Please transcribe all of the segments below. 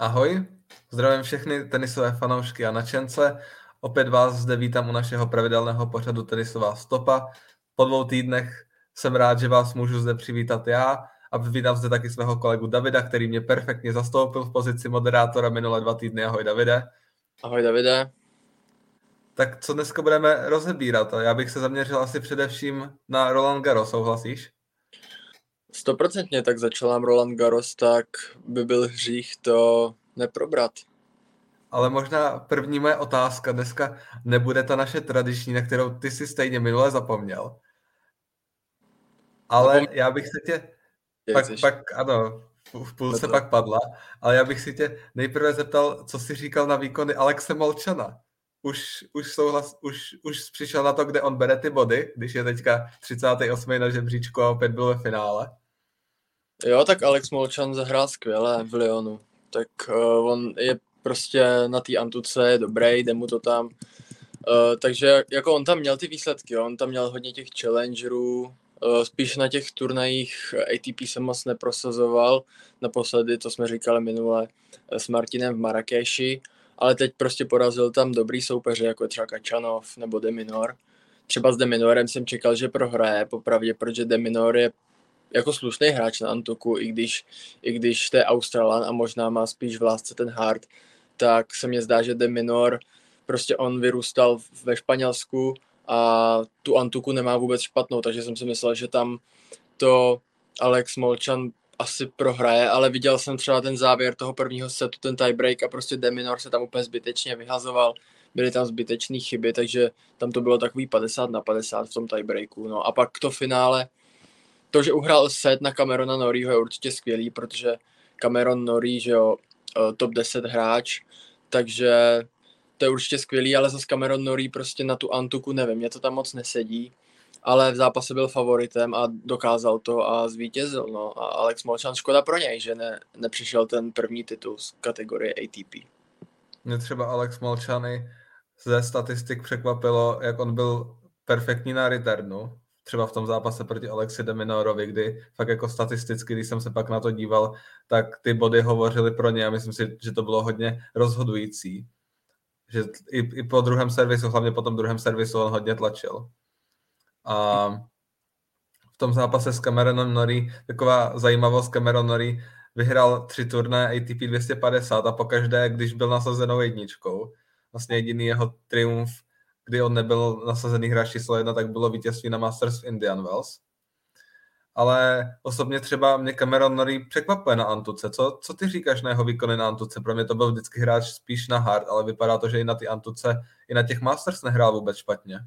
Ahoj, zdravím všechny tenisové fanoušky a načence. Opět vás zde vítám u našeho pravidelného pořadu Tenisová stopa. Po dvou týdnech jsem rád, že vás můžu zde přivítat já a vítám zde taky svého kolegu Davida, který mě perfektně zastoupil v pozici moderátora minulé dva týdny. Ahoj Davide. Ahoj Davide. Tak co dneska budeme rozebírat? Já bych se zaměřil asi především na Roland Garros, souhlasíš? Stoprocentně, tak začal nám Roland Garros, tak by byl hřích to neprobrat. Ale možná první moje otázka dneska nebude ta naše tradiční, na kterou ty si stejně minule zapomněl. Ale Zapom... já bych se tě... Pak, pak, ano, v půlce pak padla, ale já bych si tě nejprve zeptal, co jsi říkal na výkony Alexe Molčana. Už, už, souhlas, už, už přišel na to, kde on bere ty body, když je teďka 38. na žebříčku a opět byl ve finále. Jo, tak Alex Molčan zahrál skvěle v Lyonu. Tak uh, on je prostě na té Antuce, je dobrý, jde mu to tam. Uh, takže jako on tam měl ty výsledky, jo. on tam měl hodně těch challengerů, uh, spíš na těch turnajích ATP se moc neprosazoval. Naposledy, to jsme říkali minule, s Martinem v Marrakeši, ale teď prostě porazil tam dobrý soupeře, jako třeba Kačanov nebo Deminor. Třeba s Deminorem jsem čekal, že prohraje, popravdě, protože Deminor je jako slušný hráč na Antuku, i když, i když to je Australan a možná má spíš v lásce ten hard, tak se mně zdá, že De Minor, prostě on vyrůstal ve Španělsku a tu Antuku nemá vůbec špatnou, takže jsem si myslel, že tam to Alex Molčan asi prohraje, ale viděl jsem třeba ten závěr toho prvního setu, ten tiebreak a prostě Deminor se tam úplně zbytečně vyhazoval, byly tam zbytečné chyby, takže tam to bylo takový 50 na 50 v tom tiebreaku. No a pak to finále, to, že uhrál set na Camerona Norieho je určitě skvělý, protože Cameron Norrie, že jo, eh, top 10 hráč, takže to je určitě skvělý, ale zase Cameron Norrie prostě na tu Antuku nevím, mě to tam moc nesedí, ale v zápase byl favoritem a dokázal to a zvítězil, no a Alex Molčan, škoda pro něj, že ne, nepřišel ten první titul z kategorie ATP. Mě třeba Alex Molčany ze statistik překvapilo, jak on byl perfektní na returnu, třeba v tom zápase proti Alexi Deminorovi, kdy fakt jako statisticky, když jsem se pak na to díval, tak ty body hovořily pro ně a myslím si, že to bylo hodně rozhodující. Že i, i po druhém servisu, hlavně po tom druhém servisu on hodně tlačil. A v tom zápase s Cameronem Nori, taková zajímavost, Cameron Nori vyhrál tři turné ATP 250 a pokaždé, když byl nasazenou jedničkou, vlastně jediný jeho triumf kdy on nebyl nasazený hráč číslo jedna, tak bylo vítězství na Masters v Indian Wells. Ale osobně třeba mě Cameron Norrie překvapuje na Antuce. Co, co ty říkáš na jeho výkony na Antuce? Pro mě to byl vždycky hráč spíš na hard, ale vypadá to, že i na ty Antuce, i na těch Masters nehrál vůbec špatně.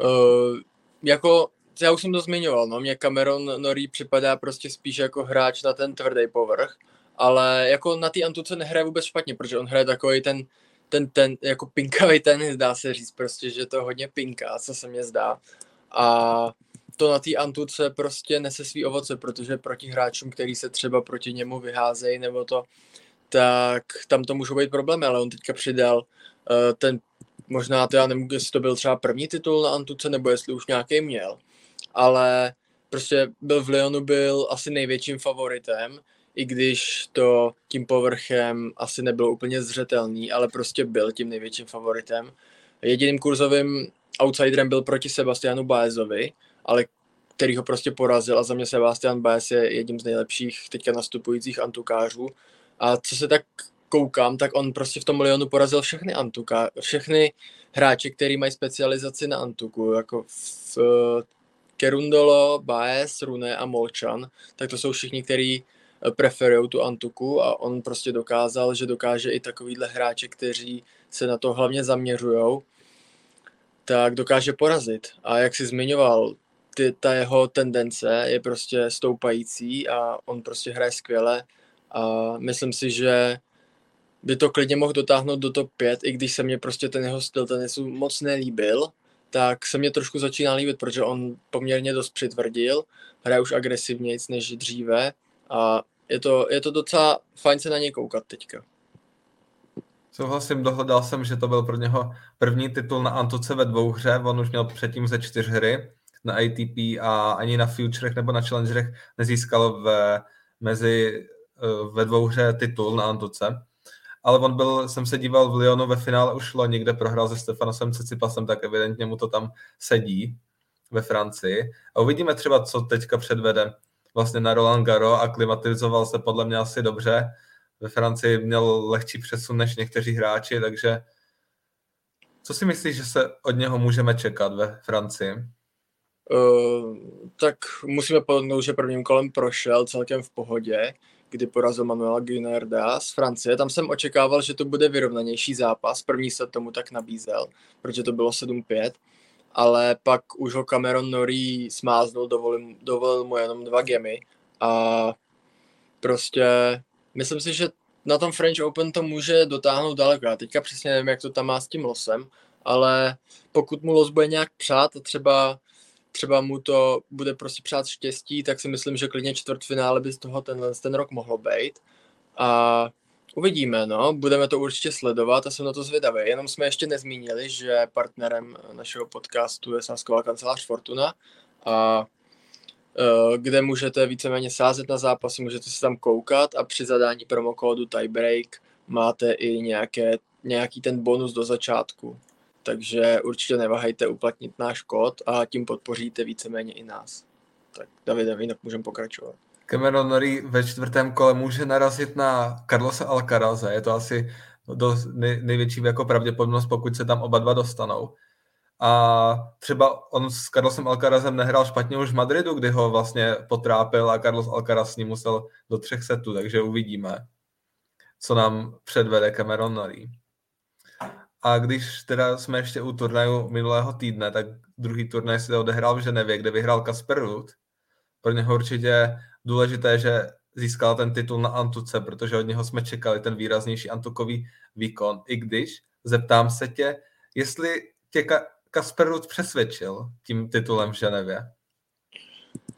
Uh, jako já už jsem to zmiňoval, no, mě Cameron Norrie připadá prostě spíš jako hráč na ten tvrdý povrch, ale jako na ty Antuce nehraje vůbec špatně, protože on hraje takový ten ten, ten jako pinkavý tenis, dá se říct prostě, že to hodně pinká, co se mně zdá. A to na té Antuce prostě nese svý ovoce, protože proti hráčům, který se třeba proti němu vyházejí nebo to, tak tam to můžou být problémy, ale on teďka přidal uh, ten, možná to já nemůžu, jestli to byl třeba první titul na Antuce, nebo jestli už nějaký měl, ale prostě byl v Lyonu, byl asi největším favoritem, i když to tím povrchem asi nebylo úplně zřetelný, ale prostě byl tím největším favoritem. Jediným kurzovým outsiderem byl proti Sebastianu Baezovi, ale který ho prostě porazil a za mě Sebastian Baez je jedním z nejlepších teďka nastupujících antukářů. A co se tak koukám, tak on prostě v tom milionu porazil všechny antuka, všechny hráče, který mají specializaci na antuku, jako v Kerundolo, Baez, Rune a Molčan, tak to jsou všichni, kteří preferují tu Antuku a on prostě dokázal, že dokáže i takovýhle hráče, kteří se na to hlavně zaměřují, tak dokáže porazit. A jak si zmiňoval, ty, ta jeho tendence je prostě stoupající a on prostě hraje skvěle a myslím si, že by to klidně mohl dotáhnout do top 5, i když se mě prostě ten jeho styl tenisu moc nelíbil, tak se mě trošku začíná líbit, protože on poměrně dost přitvrdil, hraje už agresivněji než dříve a je to, je to docela fajn se na něj koukat teďka. Souhlasím, dohledal jsem, že to byl pro něho první titul na Antuce ve dvou hře, on už měl předtím ze čtyř hry na ATP a ani na Futurech nebo na Challengerech nezískal v, mezi ve dvou hře titul na Antuce. Ale on byl, jsem se díval v Lyonu ve finále už loni, kde prohrál se Stefanosem Cicipasem, tak evidentně mu to tam sedí ve Francii. A uvidíme třeba, co teďka předvede vlastně na Roland Garo a klimatizoval se podle mě asi dobře. Ve Francii měl lehčí přesun než někteří hráči, takže co si myslíš, že se od něho můžeme čekat ve Francii? Uh, tak musíme podotknout, že prvním kolem prošel celkem v pohodě, kdy porazil Manuela Guinarda z Francie. Tam jsem očekával, že to bude vyrovnanější zápas. První se tomu tak nabízel, protože to bylo 7-5 ale pak už ho Cameron Norrie smáznul, dovolil, dovolil mu jenom dva gemy a prostě myslím si, že na tom French Open to může dotáhnout daleko. Já teďka přesně nevím, jak to tam má s tím losem, ale pokud mu los bude nějak přát a třeba, třeba mu to bude prostě přát štěstí, tak si myslím, že klidně čtvrtfinále by z toho ten, ten rok mohlo být. A Uvidíme, no, budeme to určitě sledovat a jsem na to zvědavý. Jenom jsme ještě nezmínili, že partnerem našeho podcastu je sásková kancelář Fortuna a e, kde můžete víceméně sázet na zápasy, můžete se tam koukat a při zadání promokódu Tiebreak máte i nějaké, nějaký ten bonus do začátku. Takže určitě neváhejte uplatnit náš kód a tím podpoříte víceméně i nás. Tak Davide, jinak můžeme pokračovat. Cameron Norrie ve čtvrtém kole může narazit na Carlosa Alcaraze. Je to asi dost nej, největší jako pravděpodobnost, pokud se tam oba dva dostanou. A třeba on s Carlosem Alcarazem nehrál špatně už v Madridu, kdy ho vlastně potrápil a Carlos Alcaraz s ním musel do třech setů, takže uvidíme, co nám předvede Cameron Norrie. A když teda jsme ještě u turnaju minulého týdne, tak druhý turnaj se odehrál v Ženevě, kde vyhrál Kasper Ruth. Pro něho určitě důležité, že získal ten titul na Antuce, protože od něho jsme čekali ten výraznější antukový výkon. I když zeptám se tě, jestli tě Ka- Kasper Ruth přesvědčil tím titulem v Ženevě.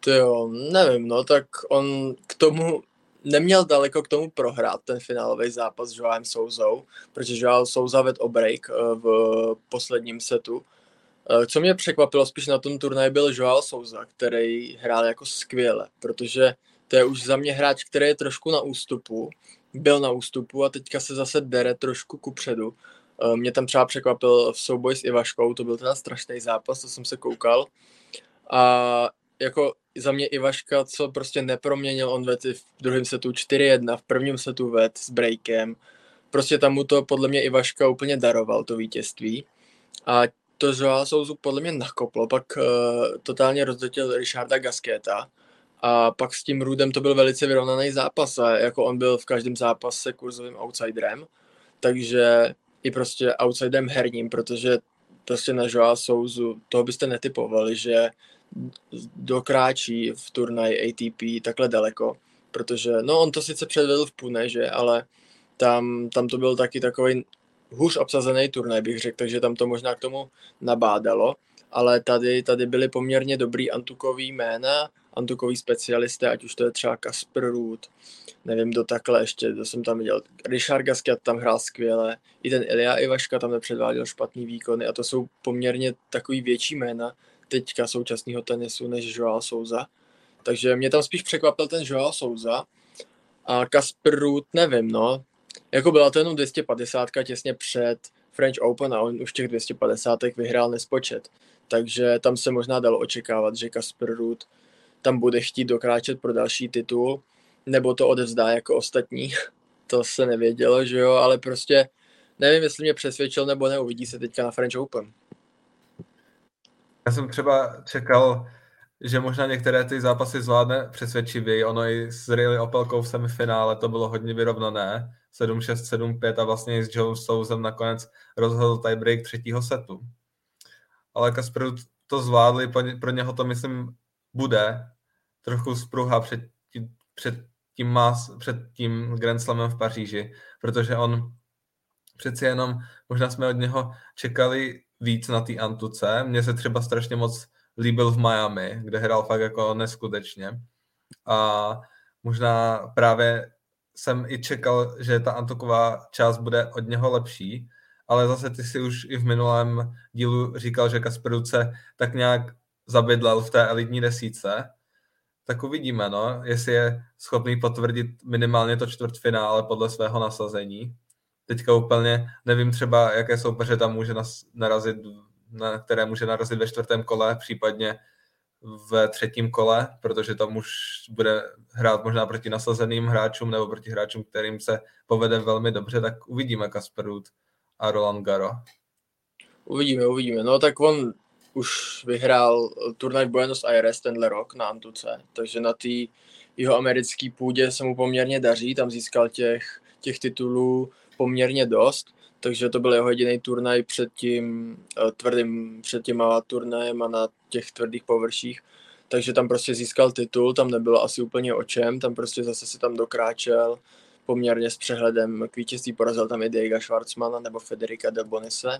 To jo, nevím, no, tak on k tomu neměl daleko k tomu prohrát ten finálový zápas s Joaem Souzou, protože Joao Souza ved o break eh, v posledním setu. Eh, co mě překvapilo spíš na tom turnaji byl Joao Souza, který hrál jako skvěle, protože to je už za mě hráč, který je trošku na ústupu, byl na ústupu a teďka se zase dere trošku ku předu. Eh, mě tam třeba překvapil v souboji s Ivaškou, to byl teda strašný zápas, to jsem se koukal. A jako za mě Ivaška, co prostě neproměnil, on vedl v druhém setu 4-1, v prvním setu ved s breakem. Prostě tam mu to podle mě Ivaška úplně daroval, to vítězství. A to Joao Souzu podle mě nakoplo, pak uh, totálně rozdotil Richarda Gasketa a pak s tím Rudem to byl velice vyrovnaný zápas a jako on byl v každém zápase kurzovým outsiderem, takže i prostě outsiderem herním, protože prostě na Joao Souzu toho byste netypovali, že dokráčí v turnaji ATP takhle daleko, protože no on to sice předvedl v Pune, že, ale tam, tam to byl taky takový hůř obsazený turnaj, bych řekl, takže tam to možná k tomu nabádalo, ale tady, tady byly poměrně dobrý antukový jména, antukový specialisté, ať už to je třeba Kasper Ruth, nevím, do takhle ještě, to jsem tam viděl. Richard Gasquet tam hrál skvěle, i ten Ilya Ivaška tam nepředváděl špatný výkony a to jsou poměrně takový větší jména teďka současného tenisu než Joao Souza. Takže mě tam spíš překvapil ten Joao Souza a Kasper Ruth, nevím, no, jako byla to jenom 250 těsně před French Open a on už těch 250 vyhrál nespočet. Takže tam se možná dalo očekávat, že Kasper Ruth tam bude chtít dokráčet pro další titul, nebo to odevzdá jako ostatní. to se nevědělo, že jo, ale prostě nevím, jestli mě přesvědčil nebo ne, uvidí se teďka na French Open. Já jsem třeba čekal, že možná některé ty zápasy zvládne přesvědčivě. Ono i s Riley Opelkou v semifinále to bylo hodně vyrovnané. 7-6, 7-5 a vlastně s Joe Souzem nakonec rozhodl tiebreak třetího setu. Ale Kasper to zvládli, pro něho to myslím bude trochu spruha před tím, před tím, mas, před tím Grand Slamem v Paříži, protože on přeci jenom, možná jsme od něho čekali víc na té Antuce. Mně se třeba strašně moc líbil v Miami, kde hrál fakt jako neskutečně. A možná právě jsem i čekal, že ta Antoková část bude od něho lepší, ale zase ty si už i v minulém dílu říkal, že Kasperuce tak nějak zabydlel v té elitní desíce, tak uvidíme, no, jestli je schopný potvrdit minimálně to čtvrtfinále podle svého nasazení. Teďka úplně nevím třeba, jaké soupeře tam může narazit, na které může narazit ve čtvrtém kole, případně v třetím kole, protože tam už bude hrát možná proti nasazeným hráčům nebo proti hráčům, kterým se povede velmi dobře, tak uvidíme Kasper Ruud a Roland Garo. Uvidíme, uvidíme. No tak on už vyhrál turnaj v Buenos Aires tenhle rok na Antuce, takže na té jeho americké půdě se mu poměrně daří, tam získal těch, těch titulů poměrně dost, takže to byl jeho jediný turnaj před tím uh, tvrdým, před těma turnajem a na těch tvrdých površích, takže tam prostě získal titul, tam nebylo asi úplně o čem, tam prostě zase si tam dokráčel poměrně s přehledem k vítězství, porazil tam i Diego Schwarzmana nebo Federica Del Bonise.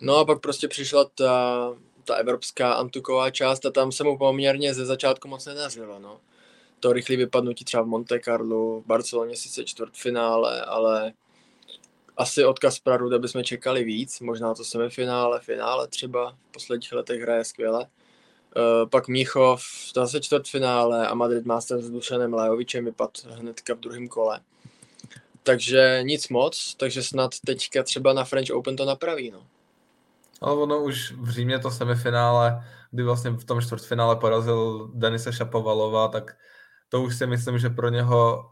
No a pak prostě přišla ta, ta evropská antuková část a tam se mu poměrně ze začátku moc nedařilo, no. To rychlé vypadnutí třeba v Monte Carlo, v Barceloně sice čtvrtfinále, ale asi od Kaspra Ruda bychom čekali víc, možná to semifinále, finále třeba, v posledních letech hraje skvěle. Uh, pak Míchov, zase čtvrtfinále a Madrid Masters s Dušanem Lajovičem vypad hnedka v druhém kole. Takže nic moc, takže snad teďka třeba na French Open to napraví, no. Ale ono už v Římě to semifinále, kdy vlastně v tom čtvrtfinále porazil Denise Šapovalova, tak to už si myslím, že pro něho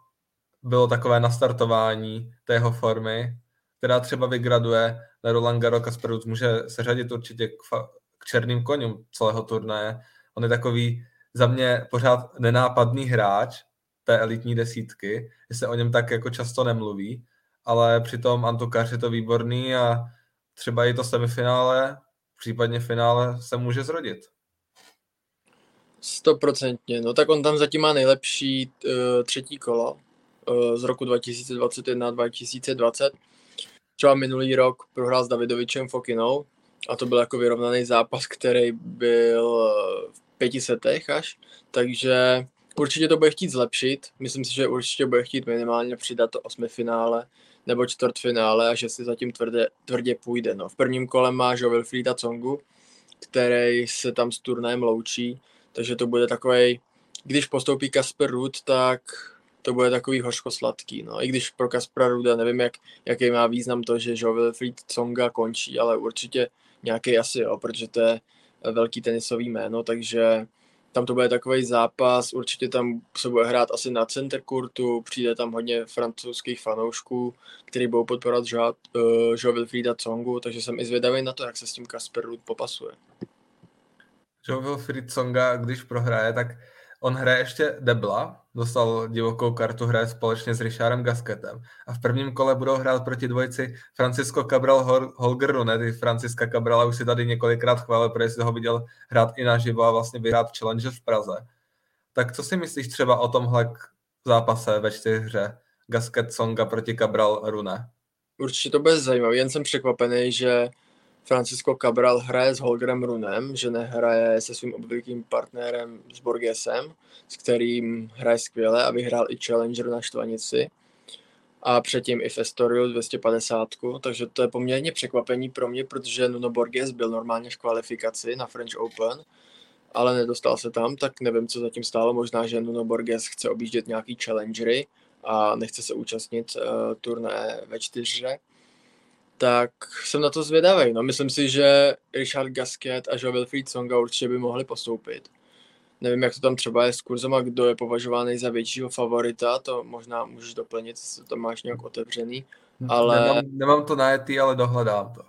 bylo takové nastartování té jeho formy, která třeba vygraduje na Roland Garros Kasperus může se řadit určitě k, fa- k černým koním celého turnaje. On je takový za mě pořád nenápadný hráč té elitní desítky, že se o něm tak jako často nemluví, ale přitom Antokář je to výborný a třeba i to semifinále, případně finále se může zrodit. Stoprocentně, no tak on tam zatím má nejlepší uh, třetí kolo uh, z roku 2021-2020 třeba minulý rok prohrál s Davidovičem Fokinou a to byl jako vyrovnaný zápas, který byl v pěti setech až, takže určitě to bude chtít zlepšit. Myslím si, že určitě bude chtít minimálně přidat to osmifinále nebo čtvrtfinále a že si zatím tvrdě, tvrdě půjde. No. V prvním kole má Jo Wilfrieda Congu, který se tam s turnajem loučí, takže to bude takový, když postoupí Kasper Ruud, tak to bude takový hořko-sladký. No. I když pro Kaspra Ruda nevím, jak, jaký má význam to, že Joe Wilfried Songa končí, ale určitě nějaký asi jo, protože to je velký tenisový jméno, takže tam to bude takový zápas, určitě tam se bude hrát asi na center kurtu, přijde tam hodně francouzských fanoušků, kteří budou podporovat Joe, uh, Wilfrieda Songu, takže jsem i zvědavý na to, jak se s tím Kasper Ruud popasuje. Joe Wilfried Songa, když prohraje, tak On hraje ještě Debla, dostal divokou kartu, hraje společně s Richardem Gasketem. A v prvním kole budou hrát proti dvojici Francisco Cabral Holger Rune. Franciska Cabrala už si tady několikrát chválil, protože si ho viděl hrát i naživo a vlastně vyhrát Challenge v Praze. Tak co si myslíš třeba o tomhle zápase ve čtyřhře Gasket Songa proti Cabral Rune? Určitě to bude zajímavé, jen jsem překvapený, že Francisco Cabral hraje s Holgerem Runem, že nehraje se svým obvyklým partnerem s Borgesem, s kterým hraje skvěle a vyhrál i Challenger na Štvanici a předtím i v Estoriu 250, takže to je poměrně překvapení pro mě, protože Nuno Borges byl normálně v kvalifikaci na French Open, ale nedostal se tam, tak nevím, co zatím stálo. Možná, že Nuno Borges chce objíždět nějaký challengery a nechce se účastnit uh, turné ve čtyřře tak jsem na to zvědavý. No, myslím si, že Richard Gasquet a Joe Wilfried Songa určitě by mohli postoupit. Nevím, jak to tam třeba je s kurzem a kdo je považovaný za většího favorita, to možná můžeš doplnit, co to máš nějak otevřený. Ale... Nemám, nemám to najetý, ale dohledám to.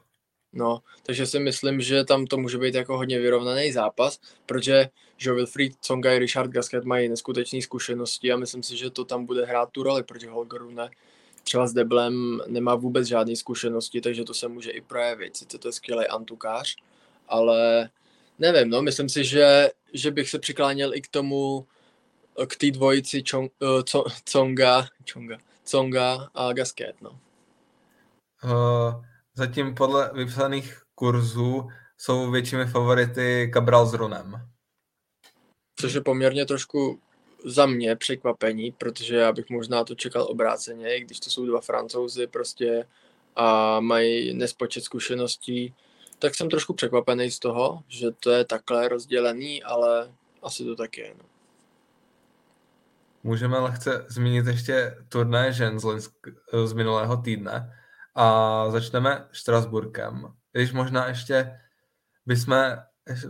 No, takže si myslím, že tam to může být jako hodně vyrovnaný zápas, protože Joe Wilfried Songa i Richard Gasquet mají neskutečné zkušenosti a myslím si, že to tam bude hrát tu roli proti Holgeru ne třeba s Deblem nemá vůbec žádné zkušenosti, takže to se může i projevit. Sice to je skvělý antukář, ale nevím, no, myslím si, že, že bych se přikláněl i k tomu, k té dvojici Chong, uh, Conga, Chonga, Conga a Gasket, no. Uh, zatím podle vypsaných kurzů jsou většími favority Cabral s Runem. Což je poměrně trošku za mě překvapení, protože já bych možná to čekal obráceně, když to jsou dva francouzi prostě a mají nespočet zkušeností, tak jsem trošku překvapený z toho, že to je takhle rozdělený, ale asi to tak je. No. Můžeme lehce zmínit ještě turné žen z, z minulého týdne a začneme Štrasburkem. Když možná ještě bychom,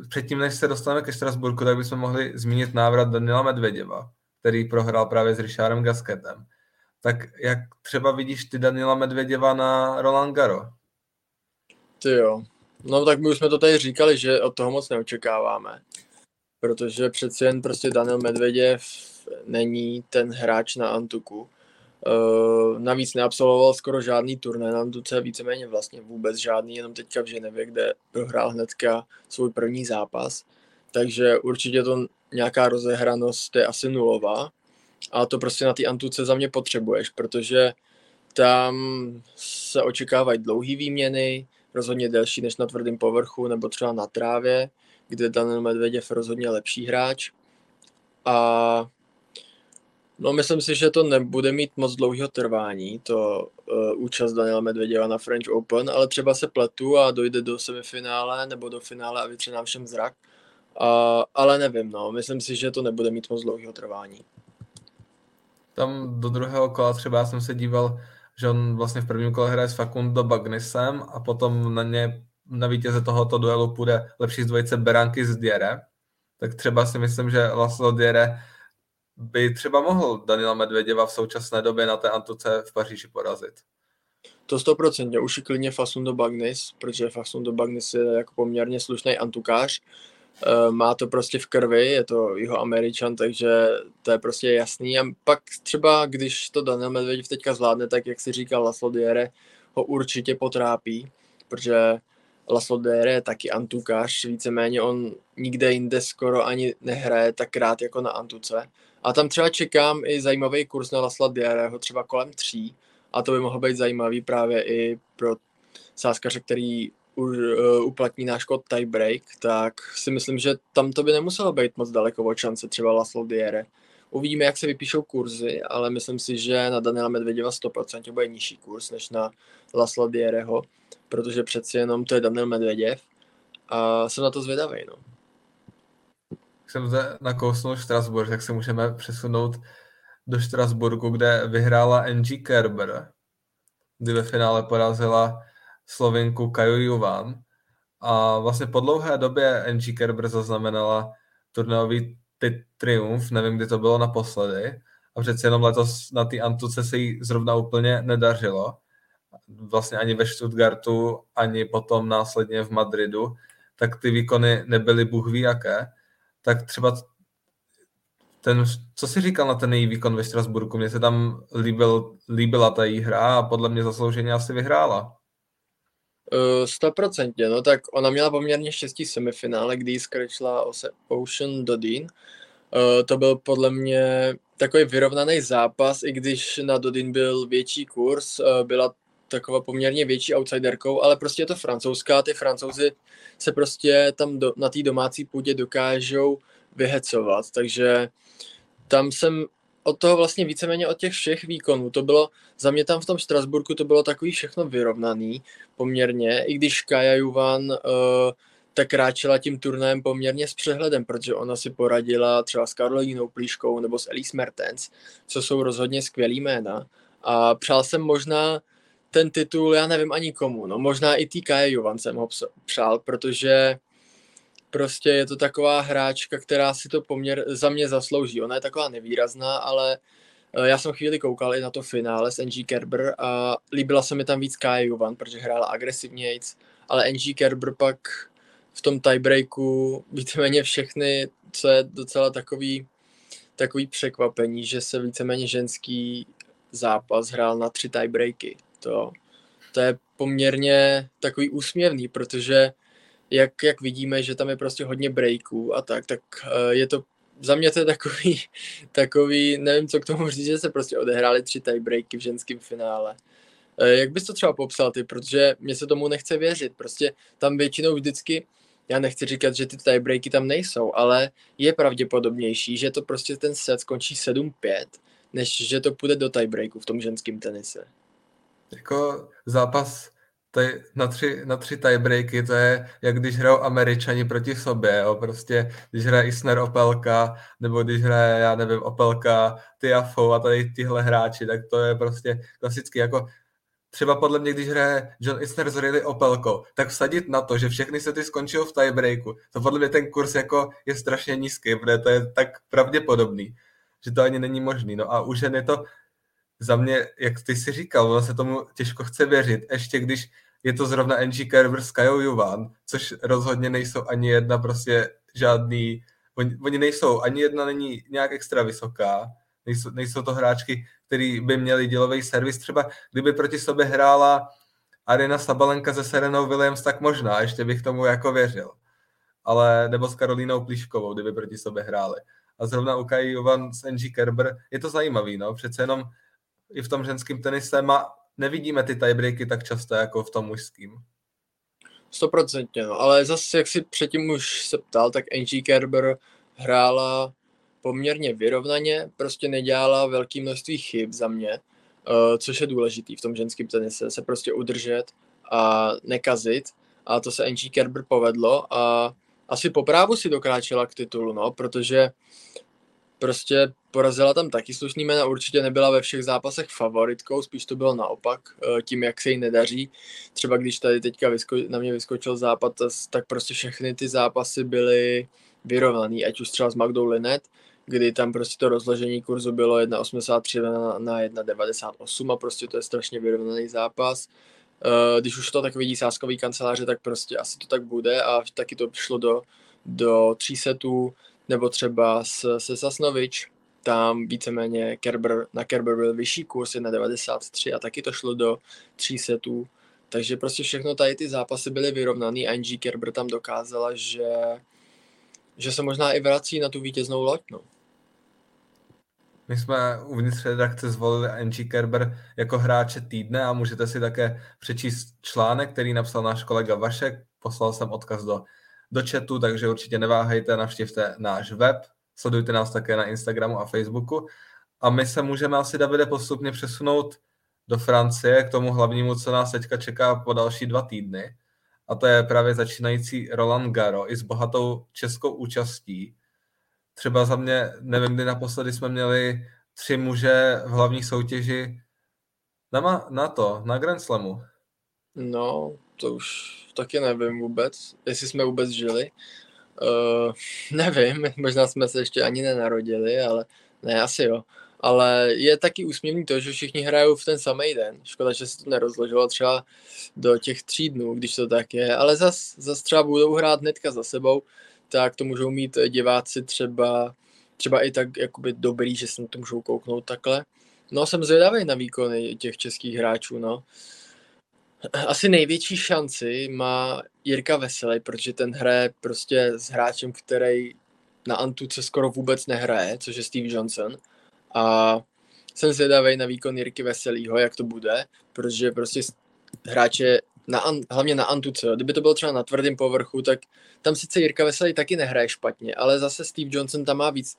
předtím než se dostaneme ke Štrasburku, tak bychom mohli zmínit návrat Daniela Medvěděva, který prohrál právě s Richardem Gasketem. Tak jak třeba vidíš ty Daniela Medvěděva na Roland Garo? Ty jo. No tak my už jsme to tady říkali, že od toho moc neočekáváme. Protože přeci jen prostě Daniel Medvěděv není ten hráč na Antuku. Uh, navíc neabsolvoval skoro žádný turné na Antuce, víceméně vlastně vůbec žádný, jenom teďka v Ženevě, kde prohrál hnedka svůj první zápas. Takže určitě to nějaká rozehranost je asi nulová. A to prostě na té Antuce za mě potřebuješ, protože tam se očekávají dlouhé výměny, rozhodně delší než na tvrdém povrchu nebo třeba na trávě, kde Daniel Medveděv rozhodně lepší hráč. A no myslím si, že to nebude mít moc dlouhého trvání, to uh, účast Daniela Medveděva na French Open, ale třeba se pletu a dojde do semifinále nebo do finále a vytře nám všem zrak. Uh, ale nevím, no, myslím si, že to nebude mít moc dlouhého trvání. Tam do druhého kola třeba jsem se díval, že on vlastně v prvním kole hraje s Facundo Bagnisem a potom na ně na vítěze tohoto duelu půjde lepší z dvojice Beranky z Diere. Tak třeba si myslím, že Laslo Diere by třeba mohl Daniela Medvěděva v současné době na té Antuce v Paříži porazit. To stoprocentně, už klidně Fasundo Bagnis, protože Fasundo Bagnis je jako poměrně slušný antukář Eh, má to prostě v krvi, je to jeho Američan, takže to je prostě jasný. A pak třeba, když to Daniel Medvedev teďka zvládne, tak jak si říkal Laslo Diere, ho určitě potrápí, protože Laslo Diere je taky antukář, víceméně on nikde jinde skoro ani nehraje tak rád jako na antuce. A tam třeba čekám i zajímavý kurz na Lasla Diereho, třeba kolem tří, a to by mohlo být zajímavý právě i pro sáskaře, který Eh, uplatní náš kód tiebreak, tak si myslím, že tam to by nemuselo být moc daleko od šance třeba Laslo Diere. Uvidíme, jak se vypíšou kurzy, ale myslím si, že na Daniela Medvěděva 100% bude nižší kurz než na Laslo Diereho, protože přeci jenom to je Daniel Medvěděv a jsem na to zvědavý. No. Jsem zde nakousnul Štrasburg, tak se můžeme přesunout do Štrasburgu, kde vyhrála Angie Kerber, kdy ve finále porazila Slovinku Kaju Juvan. A vlastně po dlouhé době NG Kerber zaznamenala turnový triumf, nevím, kdy to bylo naposledy. A přece jenom letos na té Antuce se jí zrovna úplně nedařilo. Vlastně ani ve Stuttgartu, ani potom následně v Madridu. Tak ty výkony nebyly bůh ví jaké. Tak třeba ten, co jsi říkal na ten její výkon ve Strasburku? Mně se tam líbil, líbila ta její hra a podle mě zaslouženě asi vyhrála. Stoprocentně, no tak ona měla poměrně štěstí semifinále, kdy ji skrčila Ocean Dodin. To byl podle mě takový vyrovnaný zápas, i když na Dodin byl větší kurz, byla taková poměrně větší outsiderkou, ale prostě je to francouzská, ty francouzi se prostě tam do, na té domácí půdě dokážou vyhecovat, takže tam jsem od toho vlastně víceméně od těch všech výkonů. To bylo, za mě tam v tom Strasburku to bylo takový všechno vyrovnaný poměrně, i když Kaja Juvan uh, tak kráčela tím turnajem poměrně s přehledem, protože ona si poradila třeba s Karolínou Plíškou nebo s Elise Mertens, co jsou rozhodně skvělý jména. A přál jsem možná ten titul, já nevím ani komu, no možná i Kaja Juvan jsem ho přál, protože prostě je to taková hráčka, která si to poměr za mě zaslouží. Ona je taková nevýrazná, ale eh, já jsem chvíli koukal i na to finále s NG Kerber a líbila se mi tam víc Kai Juvan, protože hrála agresivnějc, ale NG Kerber pak v tom tiebreaku víceméně všechny, co je docela takový, takový překvapení, že se víceméně ženský zápas hrál na tři tiebreaky. To, to je poměrně takový úsměvný, protože jak, jak vidíme, že tam je prostě hodně breaků a tak, tak uh, je to za mě to je takový, takový, nevím, co k tomu říct, že se prostě odehrály tři tiebreaky v ženském finále. Uh, jak bys to třeba popsal ty, protože mě se tomu nechce věřit, prostě tam většinou vždycky, já nechci říkat, že ty tiebreaky tam nejsou, ale je pravděpodobnější, že to prostě ten set skončí 7-5, než že to půjde do tiebreaku v tom ženském tenise. Jako zápas to je na tři, na tři tiebreaky, to je jak když hrajou američani proti sobě, jo, prostě když hraje Isner Opelka, nebo když hraje, já nevím, Opelka, Tiafo a tady tyhle hráči, tak to je prostě klasicky jako třeba podle mě, když hraje John Isner s Riley Opelko, tak vsadit na to, že všechny sety skončí v tiebreaku, to podle mě ten kurz jako je strašně nízký, protože to je tak pravděpodobný, že to ani není možný. No a už je to za mě, jak ty si říkal, ono se tomu těžko chce věřit, ještě když je to zrovna NG Kerber s Kajou Juvan, což rozhodně nejsou ani jedna prostě žádný, oni, oni nejsou, ani jedna není nějak extra vysoká, nejsou, nejsou to hráčky, který by měli dělový servis. Třeba kdyby proti sobě hrála Arina Sabalenka se Serenou Williams, tak možná, ještě bych tomu jako věřil. Ale, nebo s Karolínou Plíškovou, kdyby proti sobě hráli. A zrovna u Kai Jovan s NG Kerber je to zajímavý, no. Přece jenom i v tom ženském tenise má, nevidíme ty tiebreaky tak často jako v tom mužském. Stoprocentně, no. ale zase, jak si předtím už se ptal, tak Angie Kerber hrála poměrně vyrovnaně, prostě nedělala velké množství chyb za mě, uh, což je důležitý v tom ženském tenise, se prostě udržet a nekazit a to se Angie Kerber povedlo a asi po právu si dokráčela k titulu, no, protože prostě porazila tam taky slušný jména, určitě nebyla ve všech zápasech favoritkou, spíš to bylo naopak, eh, tím, jak se jí nedaří. Třeba když tady teďka vysko- na mě vyskočil západ, tak prostě všechny ty zápasy byly vyrovnaný, ať už třeba s Magdou Linet, kdy tam prostě to rozložení kurzu bylo 1,83 na, na 1,98 a prostě to je strašně vyrovnaný zápas. Eh, když už to tak vidí sáskový kanceláře, tak prostě asi to tak bude a taky to šlo do, do tří setů, nebo třeba se Sasnovič, tam víceméně Kerber, na Kerber byl vyšší kurz 1,93 a taky to šlo do tří setů. Takže prostě všechno tady ty zápasy byly vyrovnaný a NG Kerber tam dokázala, že, že se možná i vrací na tu vítěznou loď. No. My jsme uvnitř redakce zvolili Angie Kerber jako hráče týdne a můžete si také přečíst článek, který napsal náš kolega Vašek. Poslal jsem odkaz do, do chatu, takže určitě neváhejte, navštivte náš web, sledujte nás také na Instagramu a Facebooku. A my se můžeme asi, Davide, postupně přesunout do Francie k tomu hlavnímu, co nás teďka čeká po další dva týdny. A to je právě začínající Roland Garo i s bohatou českou účastí třeba za mě, nevím, kdy naposledy jsme měli tři muže v hlavní soutěži na, na to, na Grand Slamu. No, to už taky nevím vůbec, jestli jsme vůbec žili. Uh, nevím, možná jsme se ještě ani nenarodili, ale ne, asi jo. Ale je taky úsměvný to, že všichni hrajou v ten samý den. Škoda, že se to nerozložilo třeba do těch tří dnů, když to tak je. Ale zas, zas třeba budou hrát hnedka za sebou tak to můžou mít diváci třeba, třeba i tak jakoby dobrý, že se na to můžou kouknout takhle. No jsem zvědavý na výkony těch českých hráčů, no. Asi největší šanci má Jirka Veselý, protože ten hraje prostě s hráčem, který na Antuce skoro vůbec nehraje, což je Steve Johnson. A jsem zvědavý na výkon Jirky Veselýho, jak to bude, protože prostě hráče na, hlavně na Antuce. Kdyby to bylo třeba na tvrdém povrchu, tak tam sice Jirka Veselý taky nehraje špatně, ale zase Steve Johnson tam má víc.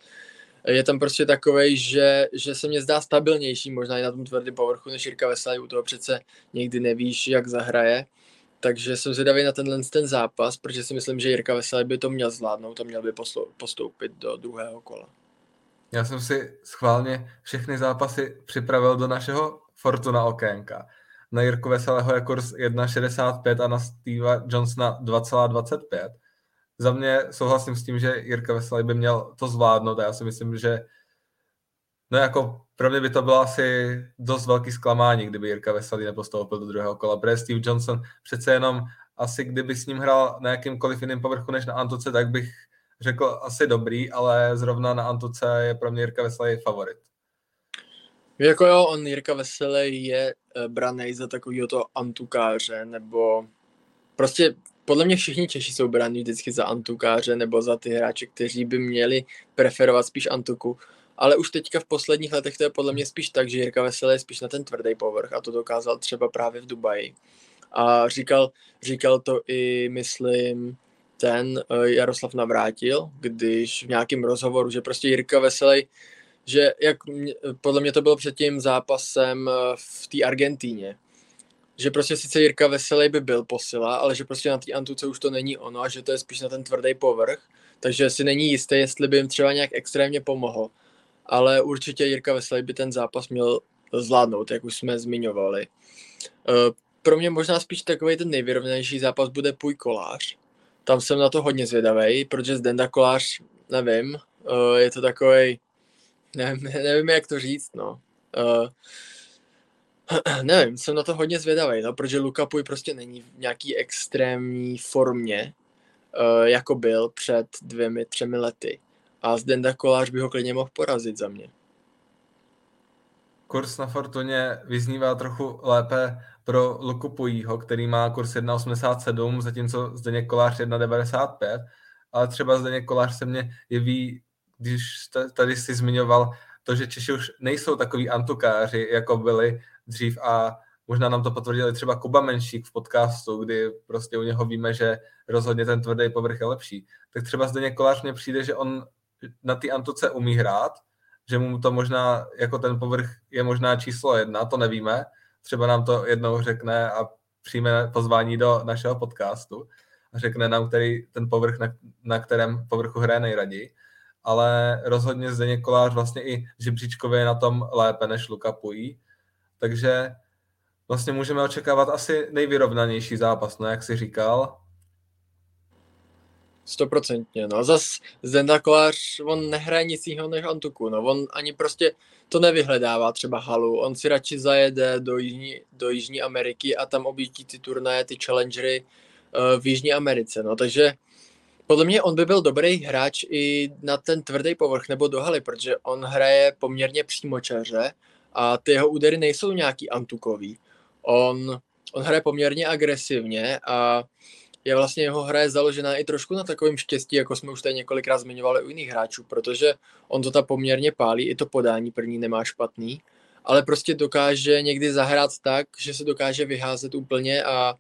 Je tam prostě takový, že, že se mě zdá stabilnější možná i na tom tvrdém povrchu než Jirka Veselý. U toho přece někdy nevíš, jak zahraje. Takže jsem zvědavý na tenhle ten zápas, protože si myslím, že Jirka Veselý by to měl zvládnout a měl by postoupit do druhého kola. Já jsem si schválně všechny zápasy připravil do našeho Fortuna okénka na Jirku Veselého je kurz 1,65 a na Steva Johnsona 2,25. Za mě souhlasím s tím, že Jirka Veselý by měl to zvládnout a já si myslím, že no jako pro mě by to bylo asi dost velký zklamání, kdyby Jirka Veselý nepostoupil do druhého kola, protože Steve Johnson přece jenom asi kdyby s ním hrál na jakýmkoliv jiném povrchu než na Antuce, tak bych řekl asi dobrý, ale zrovna na Antuce je pro mě Jirka Veselý favorit. Jako jo, on Jirka Veselý je uh, braný za takového to antukáře, nebo prostě podle mě všichni Češi jsou braní vždycky za antukáře nebo za ty hráče, kteří by měli preferovat spíš antuku. Ale už teďka v posledních letech to je podle mě spíš tak, že Jirka Veselý je spíš na ten tvrdý povrch a to dokázal třeba právě v Dubaji. A říkal, říkal to i, myslím, ten uh, Jaroslav Navrátil, když v nějakém rozhovoru, že prostě Jirka Veselý že jak podle mě to bylo před tím zápasem eh, v té Argentíně, že prostě sice Jirka Veselý by byl posila, ale že prostě na té Antuce už to není ono a že to je spíš na ten tvrdý povrch, takže si není jistý, jestli by jim třeba nějak extrémně pomohl. Ale určitě Jirka Veselý by ten zápas měl zvládnout, jak už jsme zmiňovali. Eh, pro mě možná spíš takový ten nejvyrovnanější zápas bude Půj Kolář. Tam jsem na to hodně zvědavý, protože Zdenda Kolář, nevím, eh, je to takový, nevím, nevím, jak to říct, no. Nevím, jsem na to hodně zvědavý, no, protože Luka Puj prostě není v nějaký extrémní formě, uh, jako byl před dvěmi, třemi lety. A Zdenda Kolář by ho klidně mohl porazit za mě. Kurs na Fortuně vyznívá trochu lépe pro Luku Pujího, který má kurz 1,87, zatímco Zdeněk Kolář 1,95, ale třeba Zdeněk Kolář se mě jeví, když tady si zmiňoval to, že Češi už nejsou takový antukáři, jako byli dřív a možná nám to potvrdili třeba Kuba Menšík v podcastu, kdy prostě u něho víme, že rozhodně ten tvrdý povrch je lepší. Tak třeba zde Kolář mně přijde, že on na ty antuce umí hrát, že mu to možná, jako ten povrch je možná číslo jedna, to nevíme. Třeba nám to jednou řekne a přijme pozvání do našeho podcastu a řekne nám, který ten povrch, na, na kterém povrchu hraje nejraději. Ale rozhodně zde Kolář vlastně i žebříčkově je na tom lépe než Luka Pují takže vlastně můžeme očekávat asi nejvyrovnanější zápas, no jak si říkal. Stoprocentně, no. Zas Zenda Kolář, on nehraje nic jiného než Antuku, no. On ani prostě to nevyhledává třeba halu. On si radši zajede do Jižní, do Jižní Ameriky a tam objíždí ty turnaje, ty challengery uh, v Jižní Americe, no. Takže podle mě on by byl dobrý hráč i na ten tvrdý povrch nebo do haly, protože on hraje poměrně přímočaře a ty jeho údery nejsou nějaký antukový. On, on hraje poměrně agresivně a je vlastně jeho hra je založená i trošku na takovém štěstí, jako jsme už tady několikrát zmiňovali u jiných hráčů, protože on to ta poměrně pálí, i to podání první nemá špatný, ale prostě dokáže někdy zahrát tak, že se dokáže vyházet úplně a,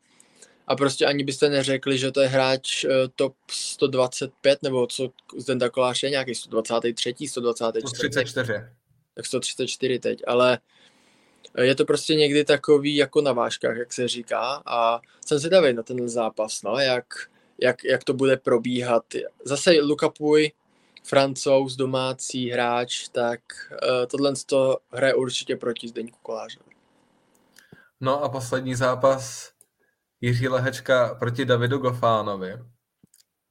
a prostě ani byste neřekli, že to je hráč uh, top 125, nebo co Zdenda Kolář je nějaký 123, 124. 134 tak 134 teď, ale je to prostě někdy takový jako na vážkách, jak se říká a jsem zvědavý na ten zápas, no, jak, jak, jak to bude probíhat. Zase Luka Puj, francouz, domácí hráč, tak uh, tohle to hraje určitě proti Zdeňku Kolářovi. No a poslední zápas Jiří Lehečka proti Davidu Gofánovi.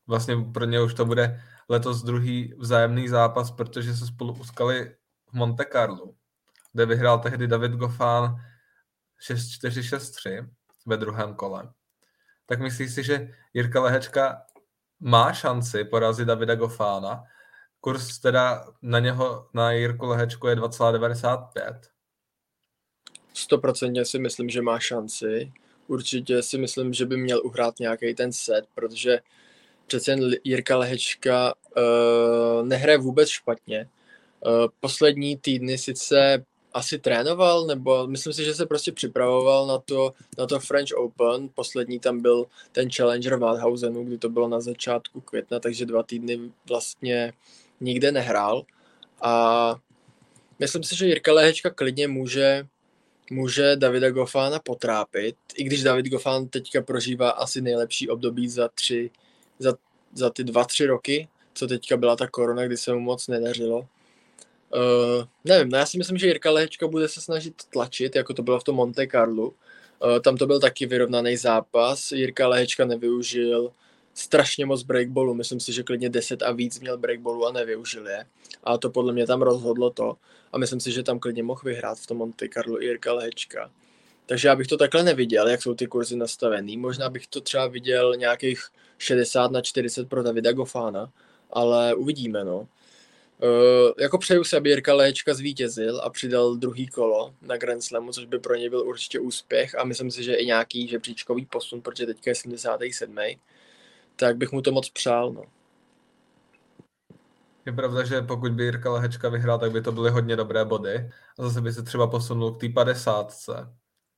Vlastně pro ně už to bude letos druhý vzájemný zápas, protože se spolu uskali Monte Carlo, kde vyhrál tehdy David Goffin 6-4-6-3 ve druhém kole. Tak myslíš si, že Jirka Lehečka má šanci porazit Davida Gofána? Kurs teda na něho, na Jirku Lehečku je 2,95. 100% si myslím, že má šanci. Určitě si myslím, že by měl uhrát nějaký ten set, protože přece jen Jirka Lehečka uh, nehraje vůbec špatně. Eh, poslední týdny sice asi trénoval, nebo myslím si, že se prostě připravoval na to, na to French Open. Poslední tam byl ten Challenger v Madhausenu, kdy to bylo na začátku května, takže dva týdny vlastně nikde nehrál. A myslím si, že Jirka Lehečka klidně může, může Davida Gofána potrápit, i když David Gofán teďka prožívá asi nejlepší období za tři, za, za ty dva, tři roky, co teďka byla ta korona, kdy se mu moc nedařilo. Uh, nevím, no já si myslím, že Jirka Lehečka bude se snažit tlačit, jako to bylo v tom Monte Carlo. Uh, tam to byl taky vyrovnaný zápas. Jirka Lehečka nevyužil strašně moc breakballu. Myslím si, že klidně 10 a víc měl breakballu a nevyužil je. A to podle mě tam rozhodlo to. A myslím si, že tam klidně mohl vyhrát v tom Monte Carlo Jirka Lehečka. Takže já bych to takhle neviděl, jak jsou ty kurzy nastavený. Možná bych to třeba viděl nějakých 60 na 40 pro Davida Gofána, ale uvidíme, no. Uh, jako přeju se, aby Jirka Léčka zvítězil a přidal druhý kolo na Grand Slamu, což by pro něj byl určitě úspěch a myslím si, že i nějaký žebříčkový posun, protože teďka je 77. Tak bych mu to moc přál. No. Je pravda, že pokud by Jirka Lehečka vyhrál, tak by to byly hodně dobré body. A zase by se třeba posunul k té 50.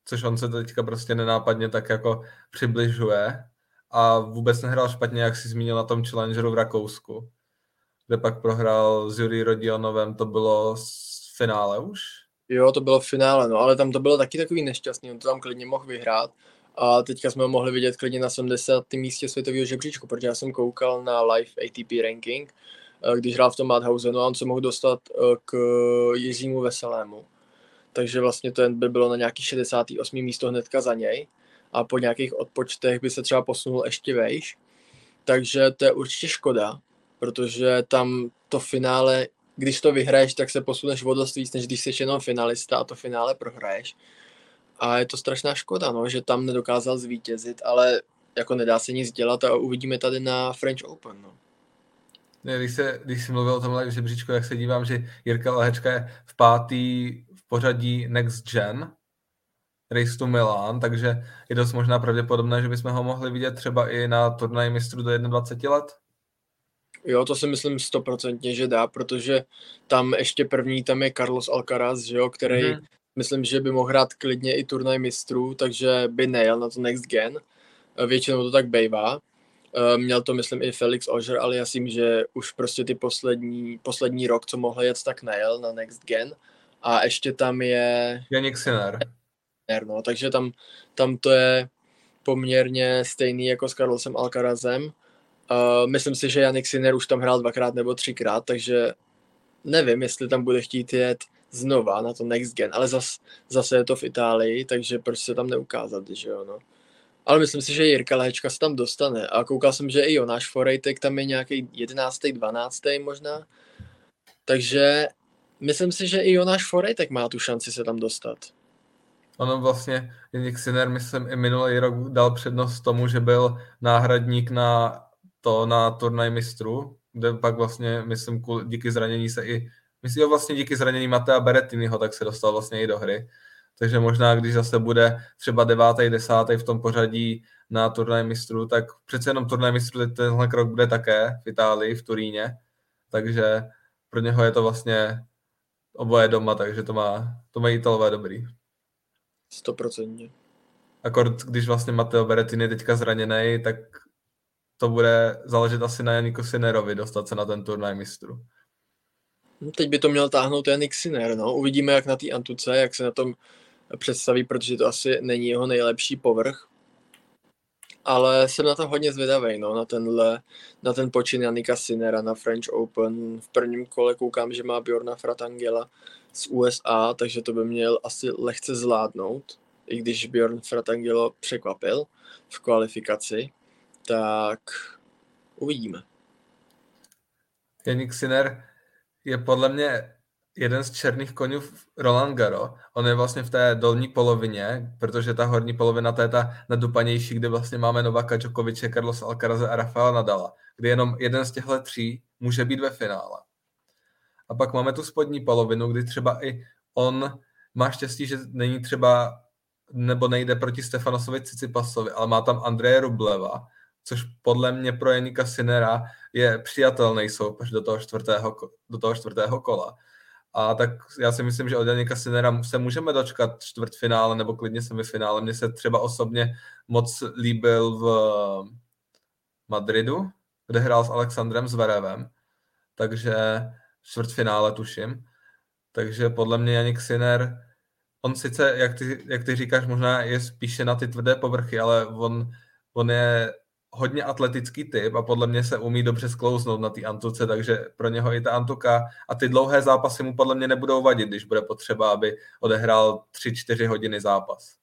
Což on se teďka prostě nenápadně tak jako přibližuje. A vůbec nehrál špatně, jak si zmínil na tom Challengeru v Rakousku kde pak prohrál s Jurí Rodionovem, to bylo z finále už? Jo, to bylo v finále, no, ale tam to bylo taky takový nešťastný, on to tam klidně mohl vyhrát. A teďka jsme ho mohli vidět klidně na 70. místě světového žebříčku, protože já jsem koukal na live ATP ranking, eh, když hrál v tom Madhausenu a on se mohl dostat eh, k Jiřímu Veselému. Takže vlastně to by bylo na nějaký 68. místo hnedka za něj a po nějakých odpočtech by se třeba posunul ještě vejš. Takže to je určitě škoda, protože tam to finále, když to vyhraješ, tak se posuneš o dost víc, než když jsi jenom finalista a to finále prohraješ. A je to strašná škoda, no, že tam nedokázal zvítězit, ale jako nedá se nic dělat a uvidíme tady na French Open. No. Když, se, když jsi mluvil o tomhle žebříčku, tak se dívám, že Jirka Lehečka je v pátý v pořadí Next Gen, Race to Milan, takže je dost možná pravděpodobné, že bychom ho mohli vidět třeba i na turnaji mistrů do 21 let. Jo, to si myslím stoprocentně, že dá, protože tam ještě první tam je Carlos Alcaraz, že jo, který mm-hmm. myslím, že by mohl hrát klidně i turnaj mistrů, takže by nejel na to Next Gen. Většinou to tak bývá. Eh, měl to, myslím, i Felix Ožer, ale já myslím, že už prostě ty poslední, poslední rok, co mohl jet, tak nejel na Next Gen. A ještě tam je... Janik Sinner. No, takže tam, tam to je poměrně stejný jako s Carlosem Alcarazem. Uh, myslím si, že Janik Sinner už tam hrál dvakrát nebo třikrát, takže nevím, jestli tam bude chtít jet znova na to Next Gen, ale zas, zase je to v Itálii, takže proč se tam neukázat, že jo, no. Ale myslím si, že Jirka Léčka se tam dostane a koukal jsem, že i Jonáš Forejtek tam je nějaký 11. 12. možná, takže myslím si, že i Jonáš Forejtek má tu šanci se tam dostat. Ono vlastně, Janik Sinner, myslím, i minulý rok dal přednost tomu, že byl náhradník na to na turnaj mistrů, kde pak vlastně, myslím, díky zranění se i, myslím, že vlastně díky zranění Matea Berettiniho, tak se dostal vlastně i do hry. Takže možná, když zase bude třeba devátý, desátý v tom pořadí na turnaj mistrů, tak přece jenom turnaj mistrů tenhle krok bude také v Itálii, v Turíně. Takže pro něho je to vlastně oboje doma, takže to má, to mají Italové dobrý. Stoprocentně. Akord, když vlastně Matteo Berettini je teďka zraněný, tak to bude záležet asi na Janiku Sinerovi dostat se na ten turnaj mistru. No, teď by to měl táhnout Janik Sinner, no. Uvidíme, jak na té Antuce, jak se na tom představí, protože to asi není jeho nejlepší povrch. Ale jsem na to hodně zvědavý, no, na tenhle, na ten počin Janika Sinera na French Open. V prvním kole koukám, že má Bjorna Fratangela z USA, takže to by měl asi lehce zvládnout, i když Bjorn Fratangelo překvapil v kvalifikaci, tak uvidíme. Janik Sinner je podle mě jeden z černých konňů Roland Garo. On je vlastně v té dolní polovině, protože ta horní polovina to je ta nadupanější, kde vlastně máme Novaka Djokoviče, Carlos Alcaraz a Rafael Nadala, kdy jenom jeden z těchto tří může být ve finále. A pak máme tu spodní polovinu, kdy třeba i on má štěstí, že není třeba nebo nejde proti Stefanosovi Cicipasovi, ale má tam Andreje Rubleva, což podle mě pro Janika Sinera je přijatelný soupeř do toho čtvrtého, do toho čtvrtého kola. A tak já si myslím, že od Janika Sinera se můžeme dočkat čtvrtfinále nebo klidně semifinále. Mně se třeba osobně moc líbil v Madridu, kde hrál s Alexandrem Zverevem, takže čtvrtfinále tuším. Takže podle mě Janik Sinner, on sice, jak ty, jak ty říkáš, možná je spíše na ty tvrdé povrchy, ale on, on je hodně atletický typ a podle mě se umí dobře sklouznout na té antuce, takže pro něho i ta antuka a ty dlouhé zápasy mu podle mě nebudou vadit, když bude potřeba, aby odehrál 3-4 hodiny zápas.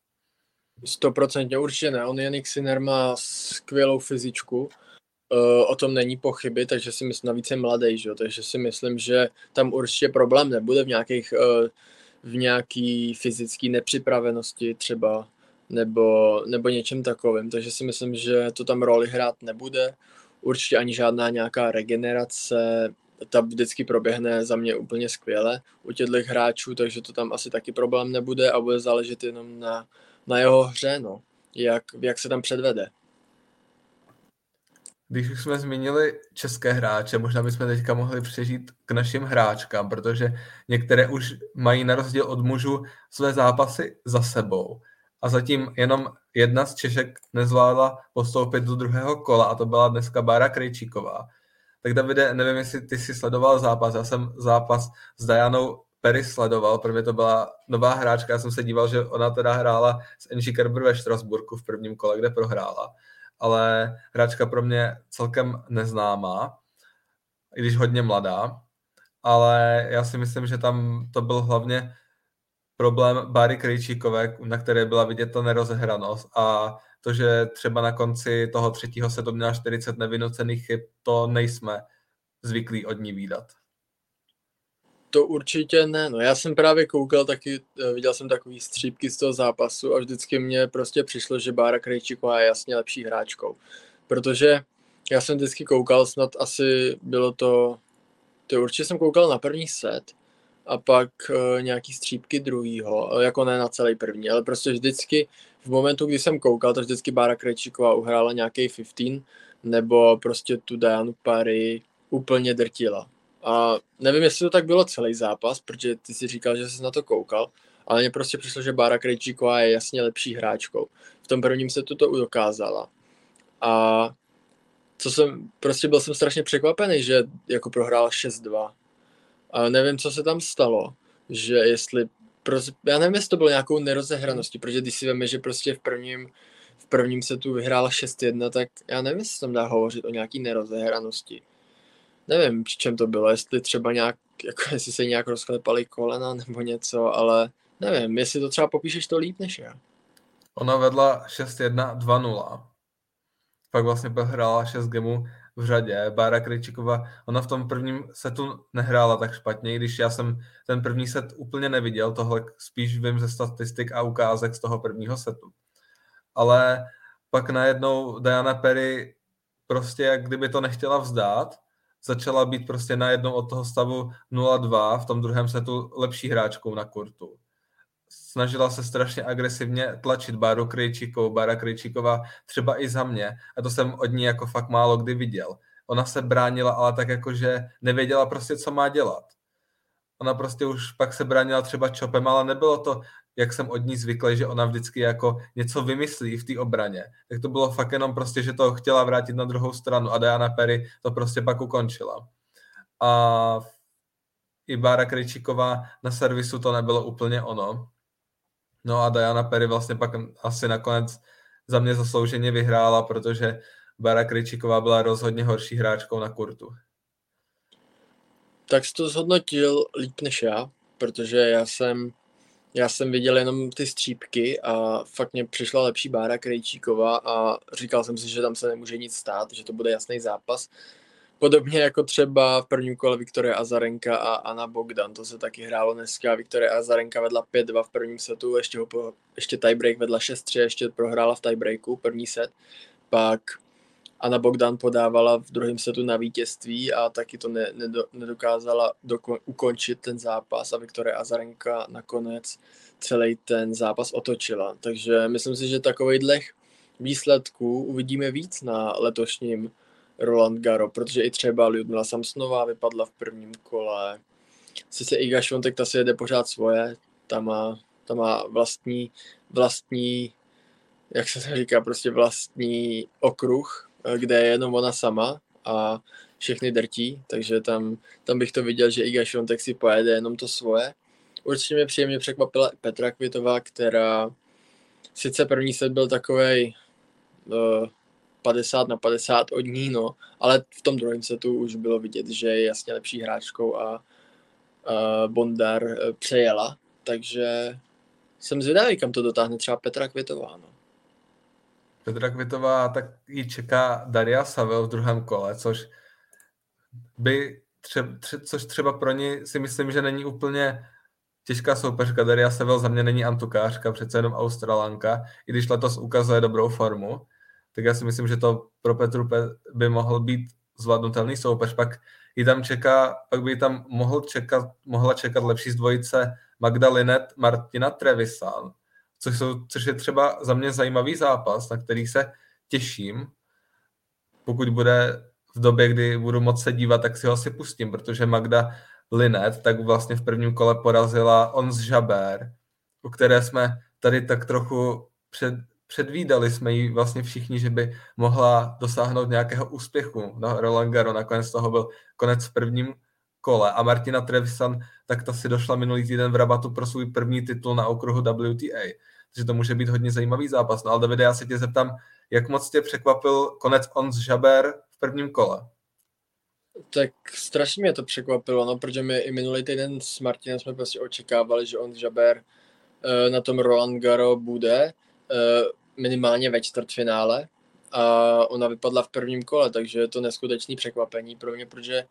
Stoprocentně určitě ne. On Janik Sinner má skvělou fyzičku, uh, o tom není pochyby, takže si myslím, navíc je mladý, že? takže si myslím, že tam určitě problém nebude v nějakých uh, v nějaký fyzické nepřipravenosti třeba nebo, nebo něčem takovým, takže si myslím, že to tam roli hrát nebude. Určitě ani žádná nějaká regenerace, ta vždycky proběhne za mě úplně skvěle u těchto hráčů, takže to tam asi taky problém nebude a bude záležet jenom na, na jeho hře, no, jak, jak se tam předvede. Když už jsme zmínili české hráče, možná bychom teďka mohli přežít k našim hráčkám, protože některé už mají na rozdíl od mužů své zápasy za sebou a zatím jenom jedna z Češek nezvládla postoupit do druhého kola a to byla dneska Bára Krejčíková. Tak Davide, nevím, jestli ty si sledoval zápas, já jsem zápas s Dajanou Perry sledoval, protože to byla nová hráčka, já jsem se díval, že ona teda hrála s Angie Kerber ve Štrasburku v prvním kole, kde prohrála, ale hráčka pro mě celkem neznámá, i když hodně mladá, ale já si myslím, že tam to byl hlavně problém Bary Krejčíkové, na které byla vidět ta nerozehranost a to, že třeba na konci toho třetího se to měla 40 nevynucených chyb, to nejsme zvyklí od ní výdat. To určitě ne, no já jsem právě koukal taky, eh, viděl jsem takový střípky z toho zápasu a vždycky mě prostě přišlo, že Bára Krejčíková je jasně lepší hráčkou, protože já jsem vždycky koukal, snad asi bylo to, to určitě jsem koukal na první set a pak uh, nějaký střípky druhýho, jako ne na celý první, ale prostě vždycky v momentu, kdy jsem koukal, tak vždycky Bára Krejčíková uhrála nějaký 15, nebo prostě tu Dianu Pary úplně drtila. A nevím, jestli to tak bylo celý zápas, protože ty si říkal, že jsi na to koukal, ale mně prostě přišlo, že Bára Krejčíková je jasně lepší hráčkou. V tom prvním se to dokázala. A co jsem, prostě byl jsem strašně překvapený, že jako prohrál 6-2. A nevím, co se tam stalo, že jestli, prostě, já nevím, jestli to bylo nějakou nerozehraností, protože když si víme, že prostě v prvním, v prvním setu vyhrál 6-1, tak já nevím, jestli tam dá hovořit o nějaký nerozehranosti nevím, při čem to bylo, jestli třeba nějak, jako jestli se nějak rozklepali kolena nebo něco, ale nevím, jestli to třeba popíšeš to líp než já. Ona vedla 6-1, 2-0. Pak vlastně hrála 6 gemů v řadě. Bára Krejčíková, ona v tom prvním setu nehrála tak špatně, když já jsem ten první set úplně neviděl, tohle spíš vím ze statistik a ukázek z toho prvního setu. Ale pak najednou Diana Perry prostě jak kdyby to nechtěla vzdát začala být prostě najednou od toho stavu 0-2 v tom druhém setu lepší hráčkou na kurtu. Snažila se strašně agresivně tlačit Báru Krejčíkovou, Bára Krejčíková třeba i za mě a to jsem od ní jako fakt málo kdy viděl. Ona se bránila, ale tak jako, že nevěděla prostě, co má dělat. Ona prostě už pak se bránila třeba čopem, ale nebylo to jak jsem od ní zvyklý, že ona vždycky jako něco vymyslí v té obraně. Tak to bylo fakt jenom prostě, že to chtěla vrátit na druhou stranu a Diana Perry to prostě pak ukončila. A i Bára Krejčíková na servisu to nebylo úplně ono. No a Diana Perry vlastně pak asi nakonec za mě zaslouženě vyhrála, protože Bára Krejčíková byla rozhodně horší hráčkou na kurtu. Tak jsi to zhodnotil líp než já, protože já jsem já jsem viděl jenom ty střípky a fakt mě přišla lepší Bára Krejčíková a říkal jsem si, že tam se nemůže nic stát, že to bude jasný zápas. Podobně jako třeba v prvním kole Viktoria Azarenka a Anna Bogdan, to se taky hrálo dneska. Viktoria Azarenka vedla 5-2 v prvním setu, ještě, ho po, ještě tiebreak vedla 6-3, ještě prohrála v tiebreaku první set. Pak Anna Bogdan podávala v druhém setu na vítězství a taky to ne, nedo, nedokázala doko, ukončit ten zápas a Viktoria Azarenka nakonec celý ten zápas otočila. Takže myslím si, že takových výsledků uvidíme víc na letošním Roland Garo, protože i třeba Ludmila Samsnová vypadla v prvním kole. Sice Iga Švontek ta si jede pořád svoje, ta má, ta má vlastní, vlastní, jak se říká, prostě vlastní okruh, Eh, kde je jenom ona sama a všechny drtí, takže tam, tam bych to viděl, že Iga Šontek si pojede jenom to svoje. Určitě mě příjemně překvapila Petra Kvitová, která sice první set byl takový uh, 50 na 50 od ní, no, ale v tom druhém setu už bylo vidět, že je jasně lepší hráčkou a uh, Bondar uh, přejela, takže jsem zvědavý, kam to dotáhne třeba Petra Kvitová, no. Petra Kvitová, tak ji čeká Daria Savel v druhém kole, což by tře, tře, což třeba pro ní si myslím, že není úplně těžká soupeřka. Daria Savel za mě není antukářka, přece jenom Australanka, i když letos ukazuje dobrou formu, tak já si myslím, že to pro Petru by mohl být zvládnutelný soupeř. Pak ji tam čeká, pak by tam mohl čekat, mohla čekat lepší z dvojice Magda Linet, Martina Trevisan, což, jsou, což je třeba za mě zajímavý zápas, na který se těším. Pokud bude v době, kdy budu moc se dívat, tak si ho asi pustím, protože Magda Linet tak vlastně v prvním kole porazila On z Žaber, u které jsme tady tak trochu před, předvídali jsme ji vlastně všichni, že by mohla dosáhnout nějakého úspěchu na Roland Garo. Nakonec toho byl konec v prvním kole a Martina Trevisan, tak ta si došla minulý týden v rabatu pro svůj první titul na okruhu WTA. Takže to může být hodně zajímavý zápas. No ale Davide, já se tě zeptám, jak moc tě překvapil konec Ons Žaber v prvním kole? Tak strašně mě to překvapilo, no, protože my i minulý týden s Martinem jsme prostě očekávali, že on Žaber uh, na tom Roland Garo bude uh, minimálně ve čtvrtfinále a ona vypadla v prvním kole, takže je to neskutečný překvapení pro mě, protože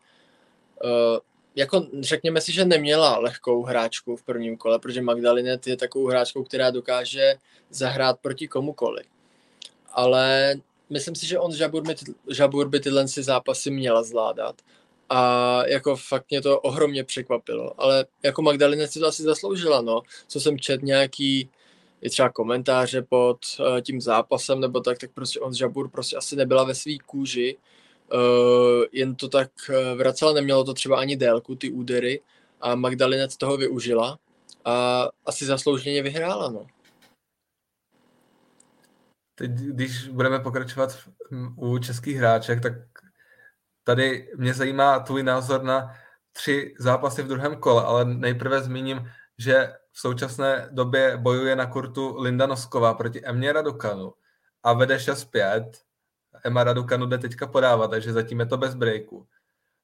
uh, jako řekněme si, že neměla lehkou hráčku v prvním kole, protože Magdalinet je takovou hráčkou, která dokáže zahrát proti komukoli. Ale myslím si, že on Žabur, by, Žabur by tyhle si zápasy měla zvládat. A jako fakt mě to ohromně překvapilo. Ale jako Magdalena si to asi zasloužila, no. Co jsem čet nějaký i třeba komentáře pod uh, tím zápasem nebo tak, tak prostě on Žabur prostě asi nebyla ve své kůži. Uh, jen to tak uh, vracela, nemělo to třeba ani délku, ty údery. A Magdalena toho využila a asi zaslouženě vyhrála, no. Teď, když budeme pokračovat u českých hráček, tak tady mě zajímá tvůj názor na tři zápasy v druhém kole, ale nejprve zmíním, že v současné době bojuje na kurtu Linda Nosková proti Emě Radukanu a vede 6-5. Emma Radukanu jde teďka podávat, takže zatím je to bez breaku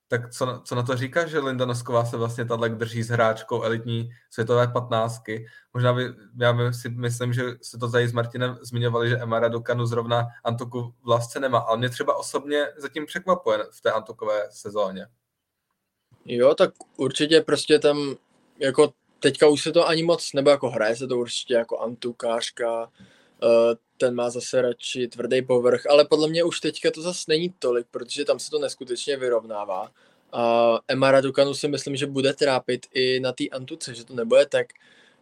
tak co, co na to říká, že Linda Nosková se vlastně tato drží s hráčkou elitní světové patnáctky. Možná by, já si myslím, že se to tady s Martinem zmiňovali, že Emma Raducanu zrovna Antoku v lásce nemá, ale mě třeba osobně zatím překvapuje v té Antokové sezóně. Jo, tak určitě prostě tam jako teďka už se to ani moc, nebo jako hraje se to určitě jako antukářka, eh, ten má zase radši tvrdý povrch, ale podle mě už teďka to zase není tolik, protože tam se to neskutečně vyrovnává. A Emma Raducanu si myslím, že bude trápit i na té antuce, že to nebude tak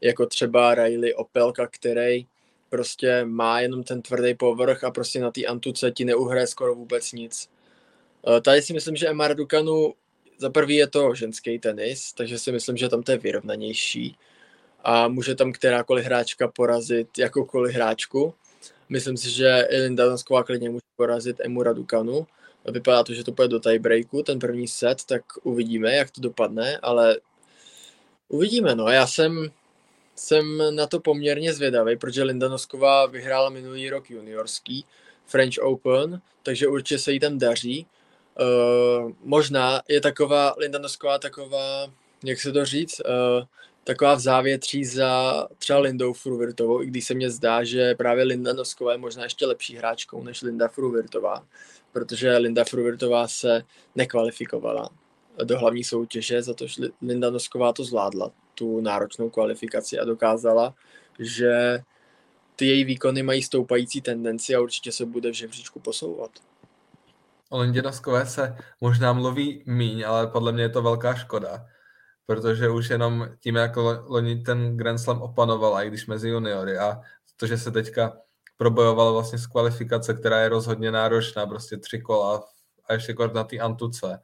jako třeba Riley Opelka, který prostě má jenom ten tvrdý povrch a prostě na té antuce ti neuhraje skoro vůbec nic. Tady si myslím, že Emma Raducanu za prvý je to ženský tenis, takže si myslím, že tam to je vyrovnanější a může tam kterákoliv hráčka porazit jakoukoliv hráčku. Myslím si, že Linda Dansková klidně může porazit Emu Radukanu. Vypadá to, že to půjde do tiebreaku, ten první set, tak uvidíme, jak to dopadne, ale uvidíme, no. Já jsem, jsem na to poměrně zvědavý, protože Linda Nosková vyhrála minulý rok juniorský French Open, takže určitě se jí tam daří. Uh, možná je taková Linda Nosková taková, jak se to říct, uh, taková v závětří za třeba Lindou Fruvirtovou, i když se mně zdá, že právě Linda Nosková je možná ještě lepší hráčkou než Linda Fruvirtová, protože Linda Fruvirtová se nekvalifikovala do hlavní soutěže, za to, že Linda Nosková to zvládla, tu náročnou kvalifikaci a dokázala, že ty její výkony mají stoupající tendenci a určitě se bude v žebříčku posouvat. O Lindě Noskové se možná mluví míň, ale podle mě je to velká škoda, protože už jenom tím, jak loni ten Grand Slam opanoval, i když mezi juniory a to, že se teďka probojoval vlastně z kvalifikace, která je rozhodně náročná, prostě tři kola a ještě kort na té Antuce,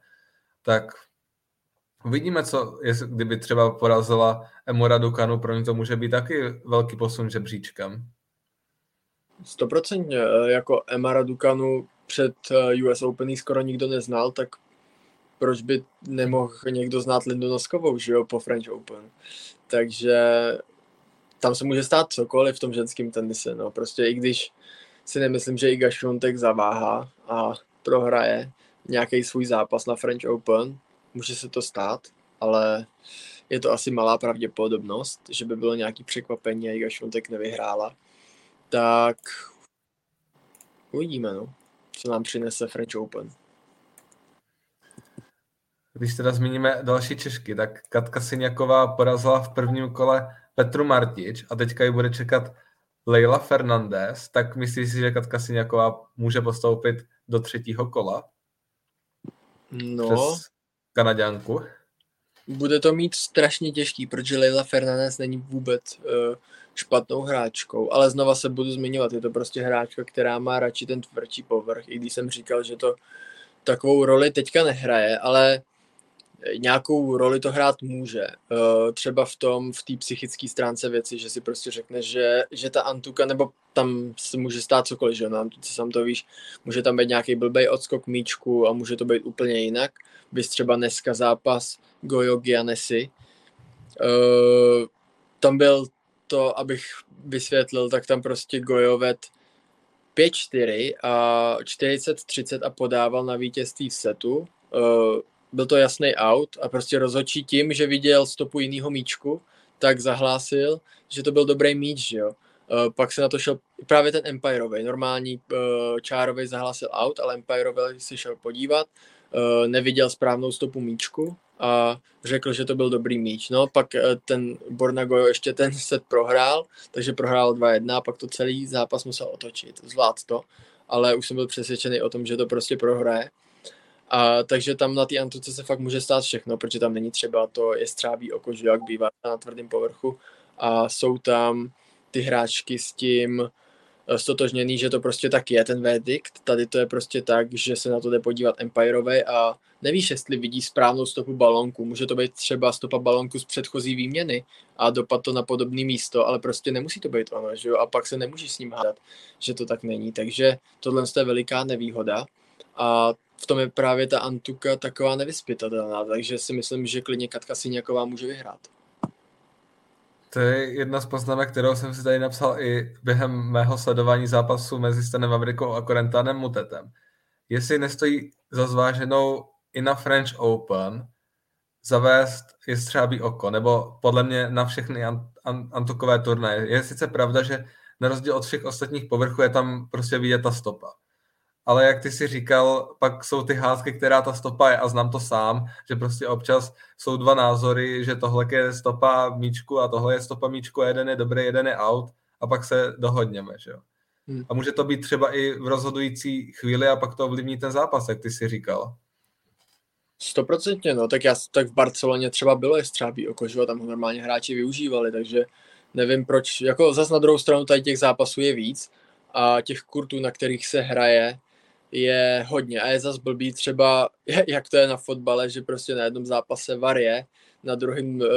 tak uvidíme, co, jestli, kdyby třeba porazila Emura Dukanu, pro ně to může být taky velký posun žebříčkem. Stoprocentně, jako Emara Dukanu před eh, US Open skoro nikdo neznal, tak proč by nemohl někdo znát Lindu Noskovou, že jo, po French Open. Takže tam se může stát cokoliv v tom ženském tenise, no. Prostě i když si nemyslím, že Iga Šuntek zaváhá a prohraje nějaký svůj zápas na French Open, může se to stát, ale je to asi malá pravděpodobnost, že by bylo nějaký překvapení a Iga Šuntek nevyhrála. Tak uvidíme, no, co nám přinese French Open. Když teda zmíníme další Češky, tak Katka Syňaková porazila v prvním kole Petru Martič a teďka ji bude čekat Leila Fernandez, tak myslíš si, že Katka Syňaková může postoupit do třetího kola? No. Přes Kanaďanku? Bude to mít strašně těžký, protože Leila Fernandez není vůbec uh, špatnou hráčkou, ale znova se budu zmiňovat, je to prostě hráčka, která má radši ten tvrdší povrch, i když jsem říkal, že to takovou roli teďka nehraje, ale nějakou roli to hrát může. Uh, třeba v tom, v té psychické stránce věci, že si prostě řekne, že, že ta Antuka, nebo tam se může stát cokoliv, že na Antuce sam to víš, může tam být nějaký blbej odskok míčku a může to být úplně jinak. Bys třeba dneska zápas Gojo Gianesi. Uh, tam byl to, abych vysvětlil, tak tam prostě Gojovet 5-4 a 40-30 a podával na vítězství v setu. Uh, byl to jasný out a prostě rozhodčí tím, že viděl stopu jiného míčku, tak zahlásil, že to byl dobrý míč, že jo. Uh, pak se na to šel právě ten Empireový, normální uh, čárový zahlásil out, ale Empireový si šel podívat, neviděl správnou stopu míčku a řekl, že to byl dobrý míč. No, pak uh, ten Bornagojo ještě ten set prohrál, takže prohrál 2-1 a pak to celý zápas musel otočit, zvlád to, ale už jsem byl přesvědčený o tom, že to prostě prohraje. A, takže tam na té antuce se fakt může stát všechno, protože tam není třeba to je střábí oko, že jak bývá na tvrdém povrchu a jsou tam ty hráčky s tím eh, stotožněný, že to prostě tak je, ten verdict. Tady to je prostě tak, že se na to jde podívat Empireové a nevíš, jestli vidí správnou stopu balonku. Může to být třeba stopa balonku z předchozí výměny a dopad to na podobné místo, ale prostě nemusí to být ono, že jo? A pak se nemůžeš s ním hádat, že to tak není. Takže tohle je veliká nevýhoda. A v tom je právě ta Antuka taková nevyspytatelná, takže si myslím, že klidně Katka Siněková může vyhrát. To je jedna z poznámek, kterou jsem si tady napsal i během mého sledování zápasu mezi Stanem Amerikou a Korentánem Mutetem. Jestli nestojí za zváženou i na French Open zavést jestřábí oko, nebo podle mě na všechny antukové turnaje. Je sice pravda, že na rozdíl od všech ostatních povrchů je tam prostě vidět ta stopa ale jak ty si říkal, pak jsou ty hádky, která ta stopa je a znám to sám, že prostě občas jsou dva názory, že tohle je stopa míčku a tohle je stopa míčku a jeden je dobrý, jeden je out a pak se dohodněme, že jo. Hmm. A může to být třeba i v rozhodující chvíli a pak to ovlivní ten zápas, jak ty si říkal. Stoprocentně, no, tak já, tak v Barceloně třeba bylo jestřábí oko, že tam ho normálně hráči využívali, takže nevím proč, jako zas na druhou stranu tady těch zápasů je víc a těch kurtů, na kterých se hraje, je hodně a je zas blbý třeba, jak to je na fotbale, že prostě na jednom zápase VAR je, na druhém uh,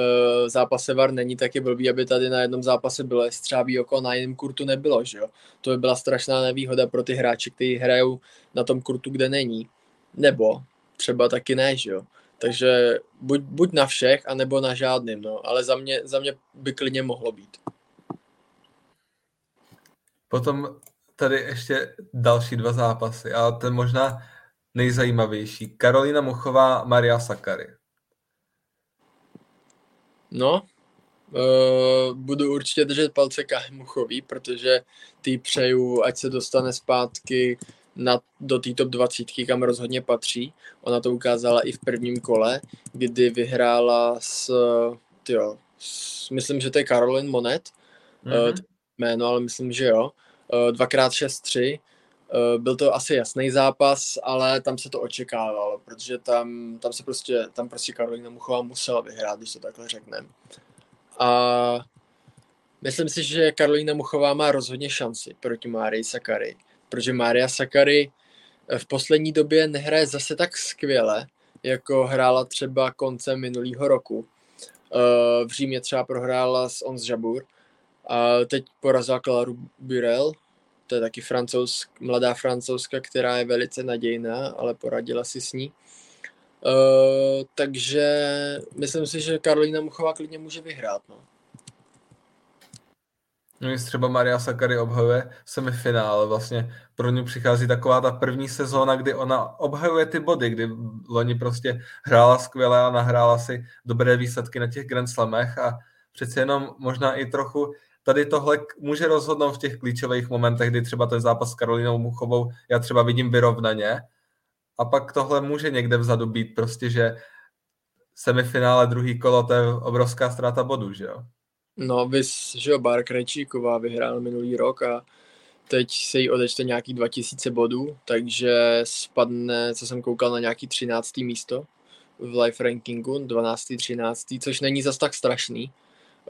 zápase VAR není, tak je blbý, aby tady na jednom zápase bylo střábí oko, na jiném kurtu nebylo, že jo. To by byla strašná nevýhoda pro ty hráče, kteří hrajou na tom kurtu, kde není. Nebo třeba taky ne, že jo. Takže buď, buď na všech, anebo na žádným, no. Ale za mě, za mě by klidně mohlo být. Potom tady ještě další dva zápasy a ten možná nejzajímavější. Karolina Muchová, Maria Sakary. No, uh, budu určitě držet palce Muchový, protože ty přeju, ať se dostane zpátky na, do té top 20, kam rozhodně patří. Ona to ukázala i v prvním kole, kdy vyhrála s, tyjo, s myslím, že to je Caroline Monet, mm-hmm. uh, jméno, ale myslím, že jo. Eh, dvakrát 6-3. Eh, byl to asi jasný zápas, ale tam se to očekávalo, protože tam, tam se prostě, tam prostě Karolina Muchová musela vyhrát, když to takhle řekneme. A myslím si, že Karolina Muchová má rozhodně šanci proti Márii Sakary, protože Mária Sakary eh, v poslední době nehraje zase tak skvěle, jako hrála třeba koncem minulého roku. V Římě třeba prohrála s Ons Jabur, a teď porazila Claru Burel, to je taky francouz, mladá francouzska, která je velice nadějná, ale poradila si s ní. Uh, takže myslím si, že Karolina Muchová klidně může vyhrát. No. No, třeba Maria Sakary obhajuje semifinále, vlastně pro ní přichází taková ta první sezóna, kdy ona obhajuje ty body, kdy loni prostě hrála skvěle a nahrála si dobré výsledky na těch Grand Slamech a přeci jenom možná i trochu tady tohle může rozhodnout v těch klíčových momentech, kdy třeba ten zápas s Karolinou Muchovou já třeba vidím vyrovnaně a pak tohle může někde vzadu být prostě, že semifinále druhý kolo, to je obrovská ztráta bodů, že jo? No, vys, že jo, Bar Krejčíková vyhrála minulý rok a teď se jí odečte nějaký 2000 bodů, takže spadne, co jsem koukal, na nějaký 13. místo v life rankingu, 12. 13. což není zas tak strašný,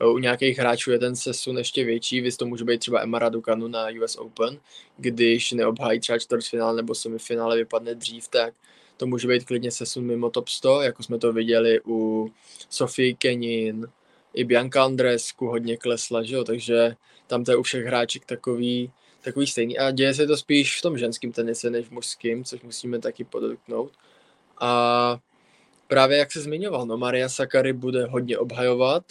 u nějakých hráčů je ten sesun ještě větší, vys to může být třeba Emma Raducanu na US Open, když neobhájí třeba čtvrtfinále nebo semifinále vypadne dřív, tak, to může být klidně sesun mimo top 100, jako jsme to viděli u Sofie Kenin, i Bianca Andresku hodně klesla, že jo? takže tam to je u všech hráček takový, takový stejný. A děje se to spíš v tom ženském tenise než v mužském, což musíme taky podotknout. A právě jak se zmiňoval, no Maria Sakary bude hodně obhajovat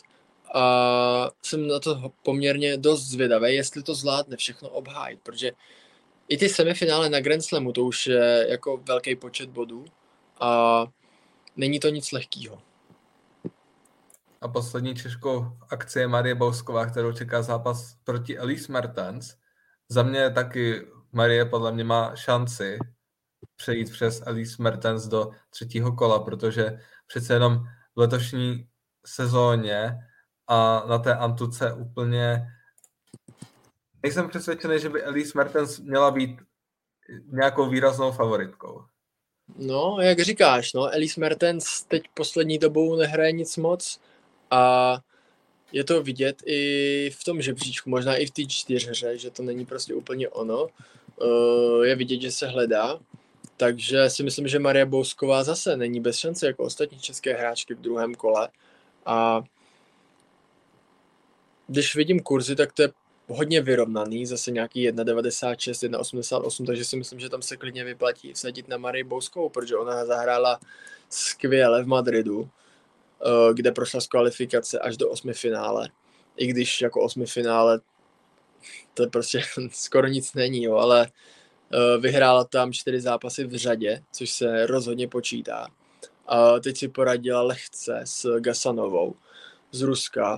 a jsem na to poměrně dost zvědavý, jestli to zvládne všechno obhájit, protože i ty semifinále na Grand Slamu, to už je jako velký počet bodů a není to nic lehkého. A poslední Češkou akci je Marie Bousková, kterou čeká zápas proti Elise Mertens. Za mě taky Marie podle mě má šanci přejít přes Elise Mertens do třetího kola, protože přece jenom v letošní sezóně a na té Antuce úplně nejsem přesvědčený, že by Elise Mertens měla být nějakou výraznou favoritkou. No, jak říkáš, no, Elise Mertens teď poslední dobou nehraje nic moc a je to vidět i v tom žebříčku, možná i v té čtyřhře, že to není prostě úplně ono. Eh, je vidět, že se hledá, takže si myslím, že Maria Bousková zase není bez šance jako ostatní české hráčky v druhém kole a když vidím kurzy, tak to je hodně vyrovnaný, zase nějaký 1,96, 1,88, takže si myslím, že tam se klidně vyplatí vsadit na Marii Bouskovou, protože ona zahrála skvěle v Madridu, eh, kde prošla z kvalifikace až do osmi finále. I když jako osmi finále to prostě skoro nic není, jo, ale eh, vyhrála tam čtyři zápasy v řadě, což se rozhodně počítá. A teď si poradila lehce s Gasanovou z Ruska,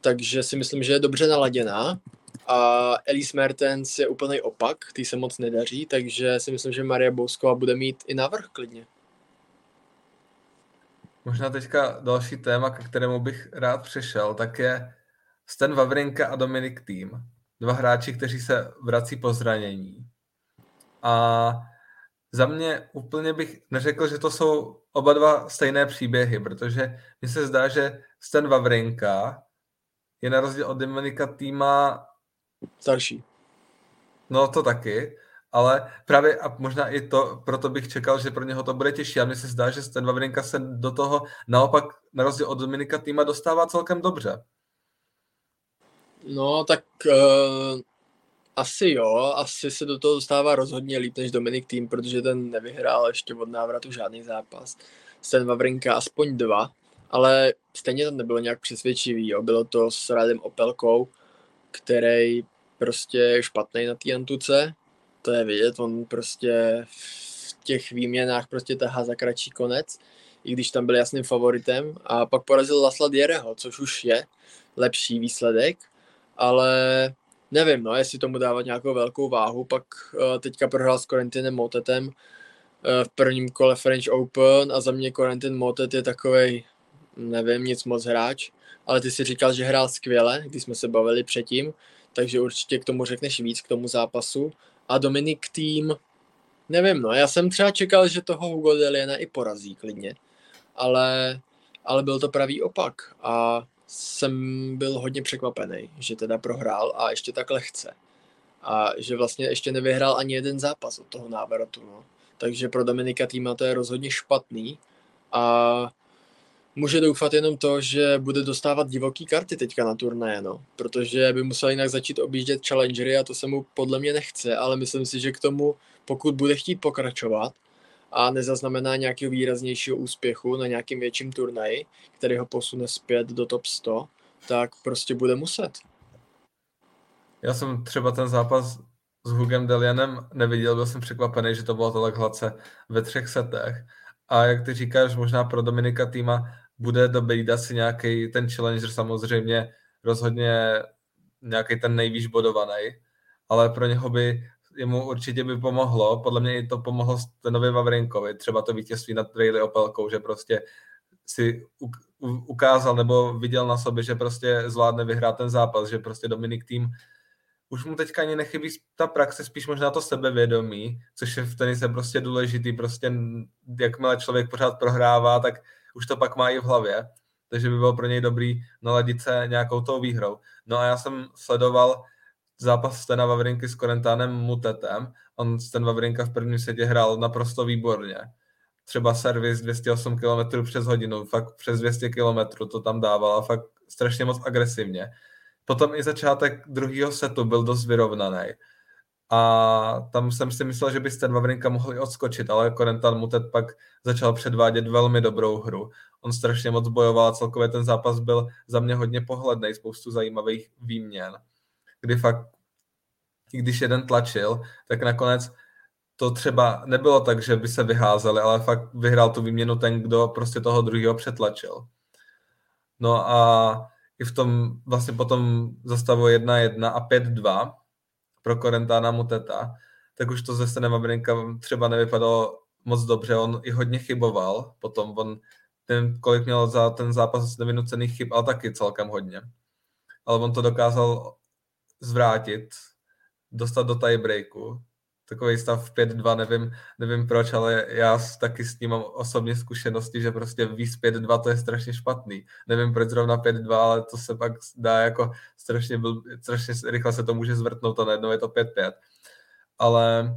takže si myslím, že je dobře naladěná. A Elise Mertens je úplný opak, ty se moc nedaří, takže si myslím, že Maria Bousková bude mít i navrh klidně. Možná teďka další téma, ke kterému bych rád přešel, tak je Sten Vavrinka a Dominik Tým. Dva hráči, kteří se vrací po zranění. A za mě úplně bych neřekl, že to jsou oba dva stejné příběhy, protože mi se zdá, že Sten Vavrinka je na rozdíl od Dominika Týma starší. No to taky, ale právě a možná i to, proto bych čekal, že pro něho to bude těžší. A mně se zdá, že ten Vavrinka se do toho naopak na rozdíl od Dominika Týma dostává celkem dobře. No tak uh, asi jo, asi se do toho dostává rozhodně líp než Dominik Tým, protože ten nevyhrál ještě od návratu žádný zápas. Ten Vavrinka aspoň dva, ale stejně to nebylo nějak přesvědčivý. Jo. Bylo to s Radem Opelkou, který prostě je špatný na té Antuce. To je vidět, on prostě v těch výměnách prostě tahá za kratší konec, i když tam byl jasným favoritem. A pak porazil Lasla Diereho, což už je lepší výsledek, ale nevím, no, jestli tomu dávat nějakou velkou váhu. Pak uh, teďka prohrál s Corentinem Motetem uh, v prvním kole French Open a za mě Corentin Motet je takový nevím, nic moc hráč, ale ty si říkal, že hrál skvěle, když jsme se bavili předtím, takže určitě k tomu řekneš víc, k tomu zápasu. A Dominik tým, nevím, no, já jsem třeba čekal, že toho Hugo Deliena i porazí klidně, ale, ale byl to pravý opak a jsem byl hodně překvapený, že teda prohrál a ještě tak lehce. A že vlastně ještě nevyhrál ani jeden zápas od toho návratu. No. Takže pro Dominika týma to je rozhodně špatný a může doufat jenom to, že bude dostávat divoký karty teďka na turnaje, no. Protože by musel jinak začít objíždět challengery a to se mu podle mě nechce, ale myslím si, že k tomu, pokud bude chtít pokračovat a nezaznamená nějakého výraznějšího úspěchu na nějakým větším turnaji, který ho posune zpět do top 100, tak prostě bude muset. Já jsem třeba ten zápas s Hugem Delianem neviděl, byl jsem překvapený, že to bylo tolik hladce ve třech setech. A jak ty říkáš, možná pro Dominika týma bude dobrý si nějaký ten challenger samozřejmě rozhodně nějaký ten nejvýš bodovaný, ale pro něho by jemu určitě by pomohlo, podle mě i to pomohlo Stenovi Vavrinkovi, třeba to vítězství nad Rayleigh Opelkou, že prostě si ukázal nebo viděl na sobě, že prostě zvládne vyhrát ten zápas, že prostě Dominik tým už mu teďka ani nechybí ta praxe, spíš možná to sebevědomí, což je v tenise prostě důležitý, prostě jakmile člověk pořád prohrává, tak už to pak má v hlavě, takže by bylo pro něj dobrý naladit se nějakou tou výhrou. No a já jsem sledoval zápas Stena Vavrinky s Korentánem Mutetem. On Sten Vavrinka v prvním setě hrál naprosto výborně. třeba servis 208 km přes hodinu, fakt přes 200 km to tam dával a fakt strašně moc agresivně. Potom i začátek druhého setu byl dost vyrovnaný. A tam jsem si myslel, že by ten Vavrinka mohli odskočit, ale Korentan mu teď pak začal předvádět velmi dobrou hru. On strašně moc bojoval a celkově ten zápas byl za mě hodně pohledný, spoustu zajímavých výměn, kdy fakt, i když jeden tlačil, tak nakonec to třeba nebylo tak, že by se vyházeli, ale fakt vyhrál tu výměnu ten, kdo prostě toho druhého přetlačil. No a i v tom vlastně potom zastavu 1-1 a 5-2 pro Korentána Muteta, tak už to ze Stenem Wawrinka třeba nevypadalo moc dobře, on i hodně chyboval, potom on ten, kolik měl za ten zápas nevynucených chyb, ale taky celkem hodně. Ale on to dokázal zvrátit, dostat do tiebreaku, takový stav 5-2, nevím, nevím proč, ale já taky s tím mám osobně zkušenosti, že prostě víc 5-2 to je strašně špatný. Nevím proč zrovna 5-2, ale to se pak dá jako strašně, byl, strašně rychle se to může zvrtnout a najednou je to 5-5. Ale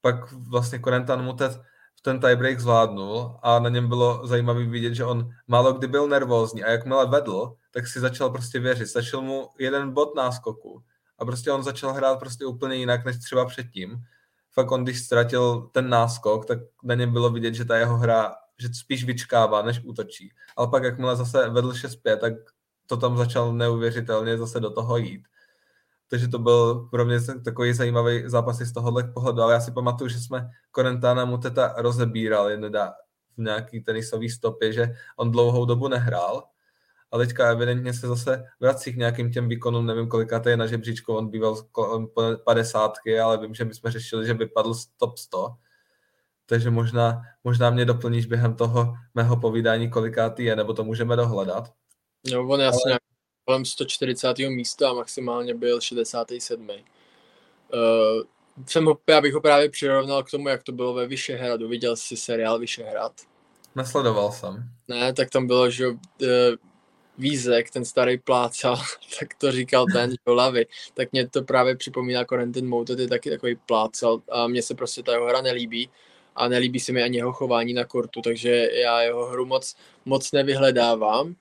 pak vlastně Korentan mu teď v ten tiebreak zvládnul a na něm bylo zajímavé vidět, že on málo kdy byl nervózní a jakmile vedl, tak si začal prostě věřit. Stačil mu jeden bod náskoku a prostě on začal hrát prostě úplně jinak než třeba předtím. Fakt on, když ztratil ten náskok, tak na něm bylo vidět, že ta jeho hra, že spíš vyčkává, než útočí. Ale pak jakmile zase vedl 6-5, tak to tam začal neuvěřitelně zase do toho jít. Takže to byl pro mě takový zajímavý zápas z tohohle pohledu, ale já si pamatuju, že jsme Korentána Muteta rozebírali nedá v nějaký tenisový stopě, že on dlouhou dobu nehrál a teďka evidentně se zase vrací k nějakým těm výkonům, nevím koliká to je na žebříčku, on býval kolem 50, ale vím, že my jsme řešili, že vypadl z top 100, takže možná, možná mě doplníš během toho mého povídání, kolikátý je, nebo to můžeme dohledat. No, on je asi ale... kolem 140. místa a maximálně byl 67. Uh, eh, jsem ho, já bych ho právě přirovnal k tomu, jak to bylo ve Vyšehradu. Viděl jsi seriál Vyšehrad? Nesledoval jsem. Ne, tak tam bylo, že uh, Vízek, ten starý plácal, tak to říkal ten Jolavy, tak mě to právě připomíná Corentin Moutet, je taky takový plácal a mně se prostě ta jeho hra nelíbí. A nelíbí se mi ani jeho chování na kortu, takže já jeho hru moc, moc nevyhledávám.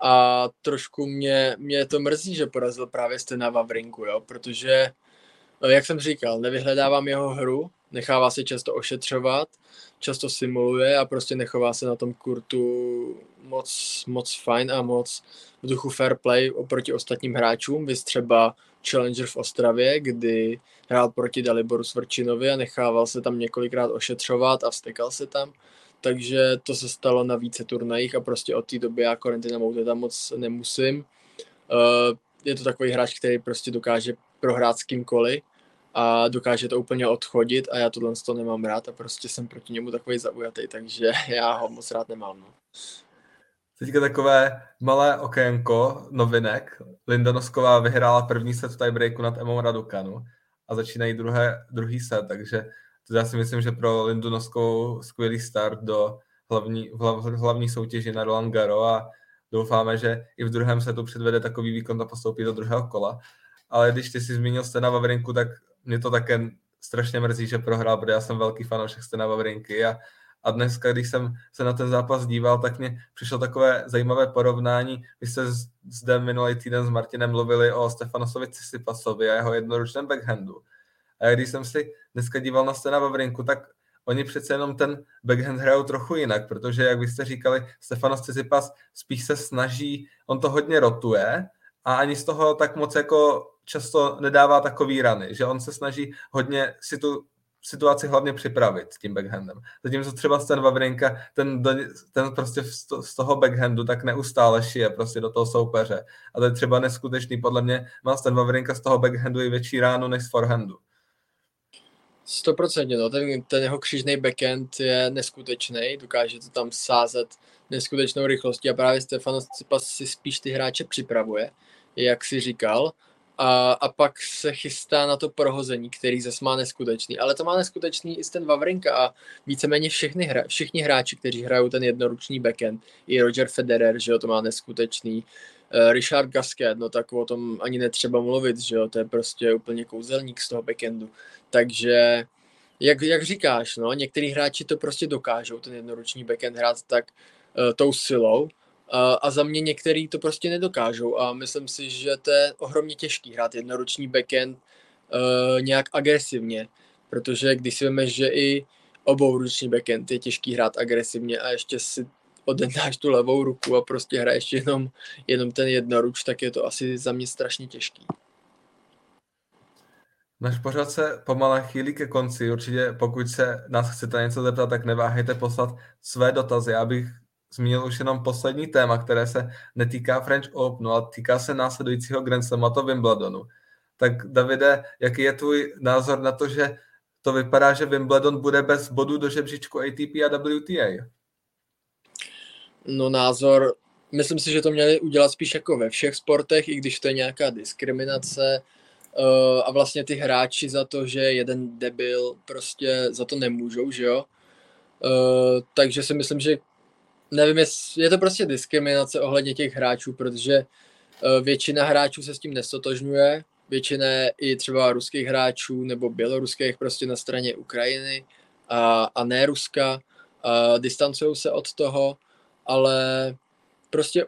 A trošku mě, mě to mrzí, že porazil právě Stena Vavrinku, jo, protože jak jsem říkal, nevyhledávám jeho hru, nechává se často ošetřovat, často simuluje a prostě nechová se na tom kurtu moc, moc fajn a moc v duchu fair play oproti ostatním hráčům. Vy třeba Challenger v Ostravě, kdy hrál proti Daliboru Svrčinovi a nechával se tam několikrát ošetřovat a vstekal se tam. Takže to se stalo na více turnajích a prostě od té doby já Corentina tam moc nemusím. Eh, je to takový hráč, který prostě dokáže prohrát s kýmkoliv a dokáže to úplně odchodit a já tohle to nemám rád a prostě jsem proti němu takový zaujatý, takže já ho moc rád nemám. No. Teďka takové malé okénko novinek. Linda Nosková vyhrála první set v tiebreaku nad Emou Radukanu a začínají druhé, druhý set, takže to já si myslím, že pro Lindu Noskovou skvělý start do hlavní, hlav, hlavní soutěži na Roland Garo a doufáme, že i v druhém setu předvede takový výkon a postoupí do druhého kola. Ale když ty si zmínil Stena Vavrinku, tak mě to také strašně mrzí, že prohrál, protože já jsem velký fanoušek Stena Vavrinky a, a dneska, když jsem se na ten zápas díval, tak mě přišlo takové zajímavé porovnání. Vy jste zde minulý týden s Martinem mluvili o Stefanosovi Cisipasovi a jeho jednoručném backhandu. A když jsem si dneska díval na Stena Vavrinku, tak oni přece jenom ten backhand hrajou trochu jinak, protože, jak vy jste říkali, Stefanos Tsitsipas spíš se snaží, on to hodně rotuje a ani z toho tak moc jako často nedává takový rany, že on se snaží hodně si tu situaci hlavně připravit tím backhandem. Zatímco třeba ten Vavrinka, ten, ten prostě z toho backhandu tak neustále šije prostě do toho soupeře. A to je třeba neskutečný. Podle mě má ten Vavrinka z toho backhandu i větší ránu než z forehandu. 100%, no, ten, ten jeho křižný backhand je neskutečný, dokáže to tam sázet neskutečnou rychlostí a právě Stefan Tsipas si spíš ty hráče připravuje, jak si říkal, a, a pak se chystá na to prohození, který zase má neskutečný. Ale to má neskutečný i ten Vavrinka a víceméně všechny hra, všichni hráči, kteří hrajou ten jednoruční backend, i Roger Federer, že jo, to má neskutečný. Uh, Richard Gasquet, no tak o tom ani netřeba mluvit, že jo, to je prostě úplně kouzelník z toho backendu. Takže jak, jak říkáš, no, některý hráči to prostě dokážou, ten jednoruční backend hrát tak uh, tou silou, a za mě některý to prostě nedokážou a myslím si, že to je ohromně těžký hrát jednoruční backend uh, nějak agresivně, protože když si víme, že i obouruční backend je těžký hrát agresivně a ještě si odendáš tu levou ruku a prostě hraješ jenom, jenom ten jednoruč, tak je to asi za mě strašně těžký. Náš pořád se pomale chýlí ke konci. Určitě pokud se nás chcete něco zeptat, tak neváhejte poslat své dotazy. Já bych zmínil už jenom poslední téma, které se netýká French Openu, ale týká se následujícího Grand Slamu, a to Wimbledonu. Tak Davide, jaký je tvůj názor na to, že to vypadá, že Wimbledon bude bez bodů do žebříčku ATP a WTA? No názor, myslím si, že to měli udělat spíš jako ve všech sportech, i když to je nějaká diskriminace uh, a vlastně ty hráči za to, že jeden debil prostě za to nemůžou, že jo? Uh, takže si myslím, že nevím, je to prostě diskriminace ohledně těch hráčů, protože uh, většina hráčů se s tím nestotožňuje, většina i třeba ruských hráčů nebo běloruských prostě na straně Ukrajiny a, a ne Ruska, a distancují se od toho, ale prostě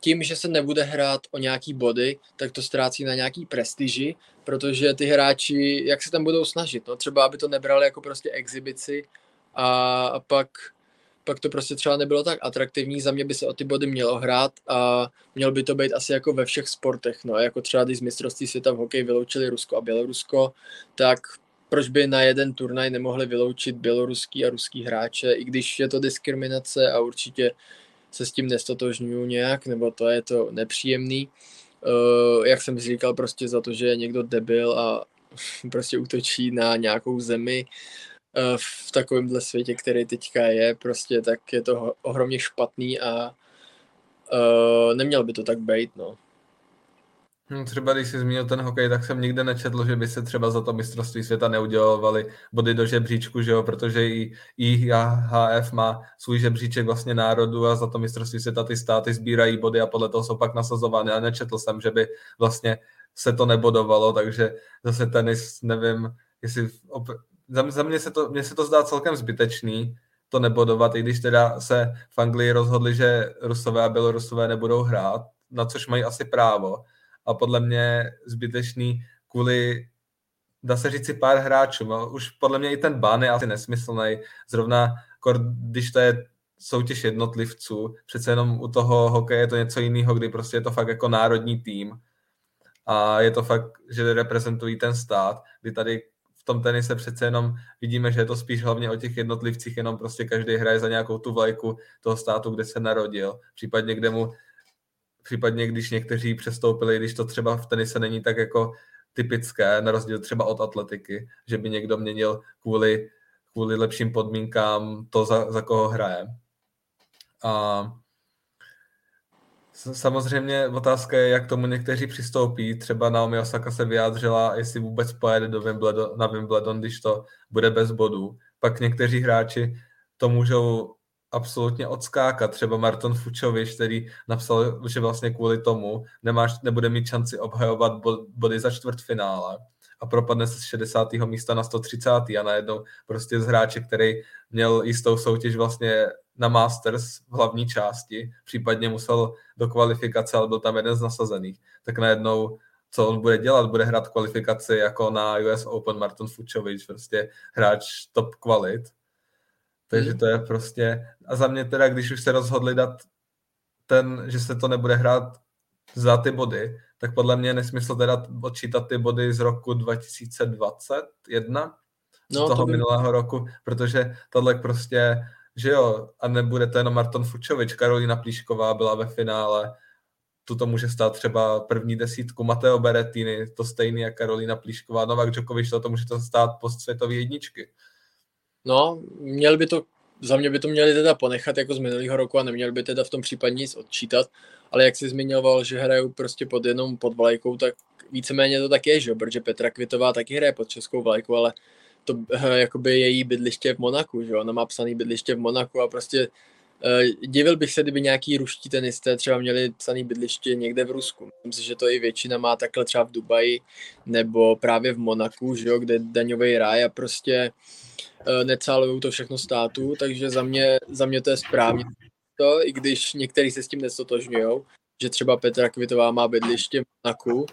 tím, že se nebude hrát o nějaký body, tak to ztrácí na nějaký prestiži, protože ty hráči, jak se tam budou snažit, no třeba, aby to nebrali jako prostě exibici a, a pak pak to prostě třeba nebylo tak atraktivní, za mě by se o ty body mělo hrát a měl by to být asi jako ve všech sportech, no jako třeba když z mistrovství světa v hokeji vyloučili Rusko a Bělorusko, tak proč by na jeden turnaj nemohli vyloučit běloruský a ruský hráče, i když je to diskriminace a určitě se s tím nestotožňuju nějak, nebo to je to nepříjemný. Uh, jak jsem říkal, prostě za to, že je někdo debil a prostě útočí na nějakou zemi, v takovémhle světě, který teďka je, prostě tak je to ohromně špatný a uh, neměl by to tak být, no. Hmm, třeba když jsi zmínil ten hokej, tak jsem nikde nečetl, že by se třeba za to mistrovství světa neudělovali body do žebříčku, že jo? protože i IHF má svůj žebříček vlastně národu a za to mistrovství světa ty státy sbírají body a podle toho jsou pak nasazovány. A nečetl jsem, že by vlastně se to nebodovalo, takže zase tenis, nevím, jestli za, za mě, se to, mě se to zdá celkem zbytečný to nebodovat, i když teda se v Anglii rozhodli, že Rusové a Bělorusové nebudou hrát, na což mají asi právo. A podle mě zbytečný kvůli, dá se říct pár hráčů. Už podle mě i ten ban je asi nesmyslný. Zrovna, když to je soutěž jednotlivců, přece jenom u toho hokeje je to něco jiného, kdy prostě je to fakt jako národní tým a je to fakt, že reprezentují ten stát, kdy tady v tom tenise přece jenom vidíme, že je to spíš hlavně o těch jednotlivcích, jenom prostě každý hraje za nějakou tu vlajku toho státu, kde se narodil, případně kde mu, případně když někteří přestoupili, když to třeba v tenise není tak jako typické, na rozdíl třeba od atletiky, že by někdo měnil kvůli, kvůli lepším podmínkám to, za, za koho hraje. A Samozřejmě otázka je, jak tomu někteří přistoupí. Třeba Naomi Osaka se vyjádřila, jestli vůbec pojede do Wimbledon, na Wimbledon, když to bude bez bodů. Pak někteří hráči to můžou absolutně odskákat. Třeba Marton Fučovič, který napsal, že vlastně kvůli tomu nemáš, nebude mít šanci obhajovat body za čtvrtfinále a propadne se z 60. místa na 130. a najednou prostě z hráče, který měl jistou soutěž vlastně na Masters v hlavní části, případně musel do kvalifikace, ale byl tam jeden z nasazených, tak najednou co on bude dělat, bude hrát kvalifikaci jako na US Open Martin Fučovič, prostě hráč top kvalit. Takže mhm. to je prostě, a za mě teda, když už se rozhodli dát ten, že se to nebude hrát za ty body, tak podle mě je nesmysl teda odčítat ty body z roku 2021, no, z toho by... minulého roku, protože tohle prostě že jo, a nebude to jenom Marton Fučovič, Karolina Plíšková byla ve finále, tuto může stát třeba první desítku Mateo Berettini, to stejný jak Karolina Plíšková, Novak Djokovic, to, to může to stát postsvětové jedničky. No, měl by to, za mě by to měli teda ponechat jako z minulého roku a neměli by teda v tom případě nic odčítat, ale jak jsi zmiňoval, že hrajou prostě pod jenom pod vlajkou, tak víceméně to tak je, že protože Petra Kvitová taky hraje pod českou vlajkou, ale to jakoby její bydliště v Monaku, že ona má psaný bydliště v Monaku a prostě Uh, divil bych se, kdyby nějaký ruští tenisté třeba měli psaný bydliště někde v Rusku. Myslím si, že to i většina má takhle třeba v Dubaji nebo právě v Monaku, že jo, kde daňový ráj a prostě uh, necálují to všechno státu, takže za mě, za mě to je správně to, i když někteří se s tím nestotožňují, že třeba Petra Kvitová má bydliště v Monaku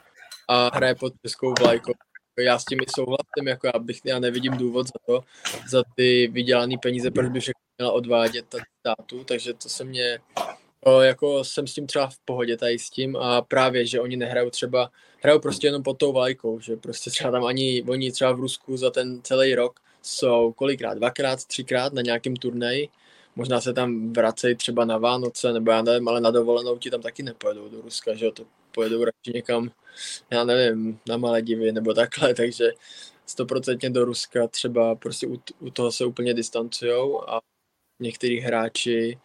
a hraje pod českou vlajkou. Já s tím souhlasím, jako já, bych, já nevidím důvod za to, za ty vydělané peníze, proč by všechno měla odvádět státu, takže to se mě, o, jako jsem s tím třeba v pohodě tady s tím a právě, že oni nehrajou třeba, hrajou prostě jenom pod tou vlajkou, že prostě třeba tam ani oni třeba v Rusku za ten celý rok jsou kolikrát, dvakrát, třikrát na nějakém turnaji možná se tam vracejí třeba na Vánoce, nebo já nevím, ale na dovolenou ti tam taky nepojedou do Ruska, že jo, to pojedou radši někam, já nevím, na Maledivy nebo takhle, takže stoprocentně do Ruska třeba prostě u, u toho se úplně distancujou a některý hráči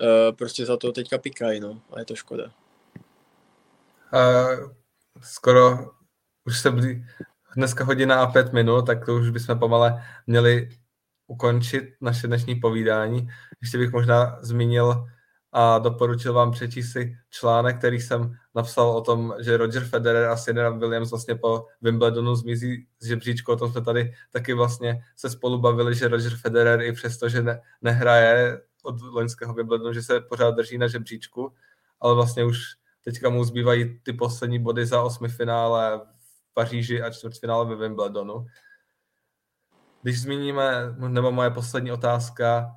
uh, prostě za to teďka pikají, no, a je to škoda. Uh, skoro už se blí, dneska hodina a pět minut, tak to už bychom pomale měli ukončit naše dnešní povídání. Ještě bych možná zmínil a doporučil vám přečíst si článek, který jsem napsal o tom, že Roger Federer a Serena Williams vlastně po Wimbledonu zmizí z žebříčku. O tom jsme tady taky vlastně se spolu bavili, že Roger Federer i přesto, že ne, nehraje od loňského Wimbledonu, že se pořád drží na žebříčku, ale vlastně už teďka mu zbývají ty poslední body za osmi finále v Paříži a čtvrtfinále ve Wimbledonu. Když zmíníme, nebo moje poslední otázka,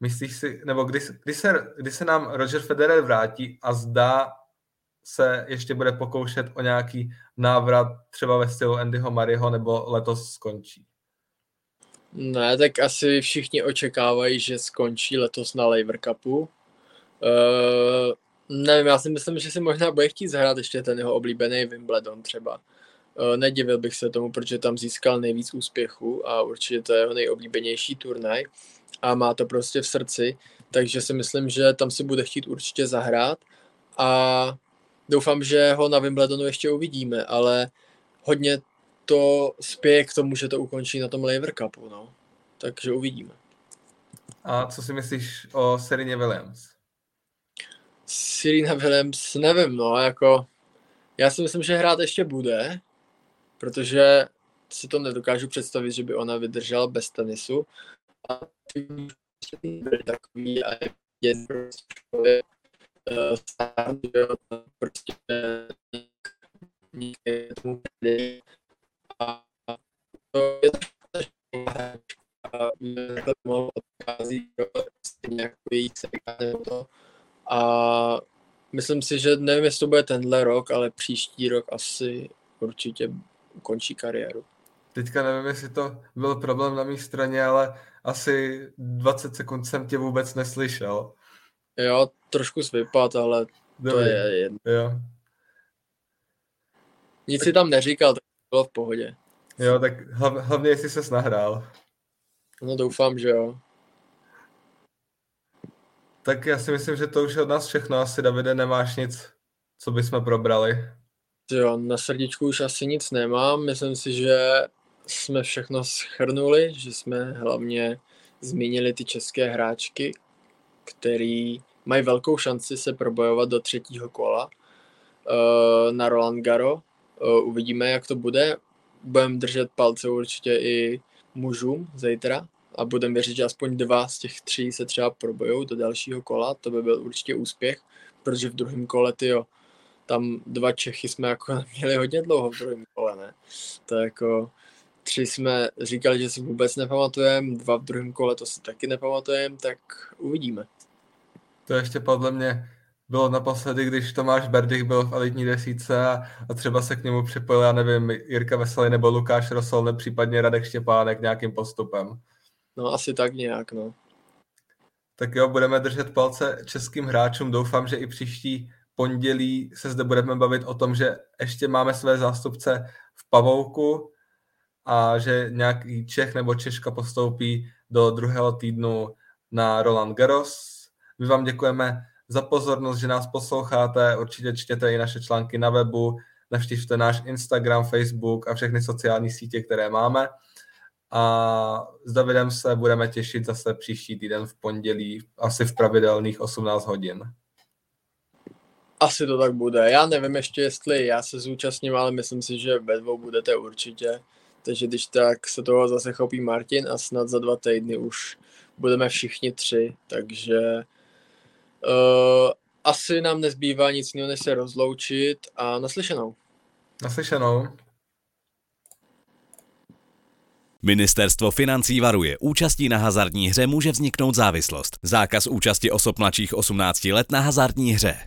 myslíš si, nebo kdy, kdy, se, kdy se nám Roger Federer vrátí a zdá se ještě bude pokoušet o nějaký návrat třeba ve stylu Andyho Mariho nebo letos skončí? Ne, tak asi všichni očekávají, že skončí letos na Lever Cupu. Uh, nevím, já si myslím, že si možná bude chtít zahrát ještě ten jeho oblíbený Wimbledon třeba. Eh, nedivil bych se tomu, protože tam získal nejvíc úspěchu a určitě to je jeho nejoblíbenější turnaj a má to prostě v srdci, takže si myslím, že tam si bude chtít určitě zahrát a doufám, že ho na Wimbledonu ještě uvidíme, ale hodně to spěje k tomu, že to ukončí na tom Lever Cupu, no. Takže uvidíme. A co si myslíš o Serině Williams? Serena Williams, nevím, no, jako já si myslím, že hrát ještě bude, protože si to nedokážu představit, že by ona vydržela bez tenisu. A ty byly takový a je prostě prostě tomu a to je mohl odchází stejně jako její to. A myslím si, že nevím, jestli to bude tenhle rok, ale příští rok asi určitě ukončí kariéru. Teďka nevím, jestli to byl problém na mé straně, ale asi 20 sekund jsem tě vůbec neslyšel. Jo, trošku vypad, ale Dobrý. to je jedno. Jo. Nic tak... si tam neříkal, tak bylo v pohodě. Jo, tak hlav, hlavně jestli ses nahrál. No doufám, že jo. Tak já si myslím, že to už je od nás všechno. Asi, Davide, nemáš nic, co bychom probrali. Jo, na srdíčku už asi nic nemám. Myslím si, že jsme všechno schrnuli, že jsme hlavně zmínili ty české hráčky, který mají velkou šanci se probojovat do třetího kola uh, na Roland Garo. Uh, uvidíme, jak to bude. Budeme držet palce určitě i mužům zítra a budeme věřit, že aspoň dva z těch tří se třeba probojou do dalšího kola. To by byl určitě úspěch, protože v druhém kole, tyjo, tam dva Čechy jsme jako měli hodně dlouho v druhém kole, ne? To jako tři jsme říkali, že si vůbec nepamatujeme, dva v druhém kole to si taky nepamatujeme, tak uvidíme. To ještě podle mě bylo naposledy, když Tomáš Berdych byl v elitní desíce a, a třeba se k němu připojil, já nevím, Jirka Veselý nebo Lukáš Rosol, případně Radek Štěpánek nějakým postupem. No asi tak nějak, no. Tak jo, budeme držet palce českým hráčům. Doufám, že i příští pondělí se zde budeme bavit o tom, že ještě máme své zástupce v Pavouku a že nějaký Čech nebo Češka postoupí do druhého týdnu na Roland Garros. My vám děkujeme za pozornost, že nás posloucháte. Určitě čtěte i naše články na webu, navštivte náš Instagram, Facebook a všechny sociální sítě, které máme. a s Davidem se budeme těšit zase příští týden v pondělí, asi v pravidelných 18 hodin. Asi to tak bude. Já nevím ještě, jestli já se zúčastním, ale myslím si, že ve dvou budete určitě. Takže když tak se toho zase chopí Martin a snad za dva týdny už budeme všichni tři, takže uh, asi nám nezbývá nic jiného, než se rozloučit a naslyšenou. Naslyšenou. Ministerstvo financí varuje, účastí na hazardní hře může vzniknout závislost. Zákaz účasti osob mladších 18 let na hazardní hře.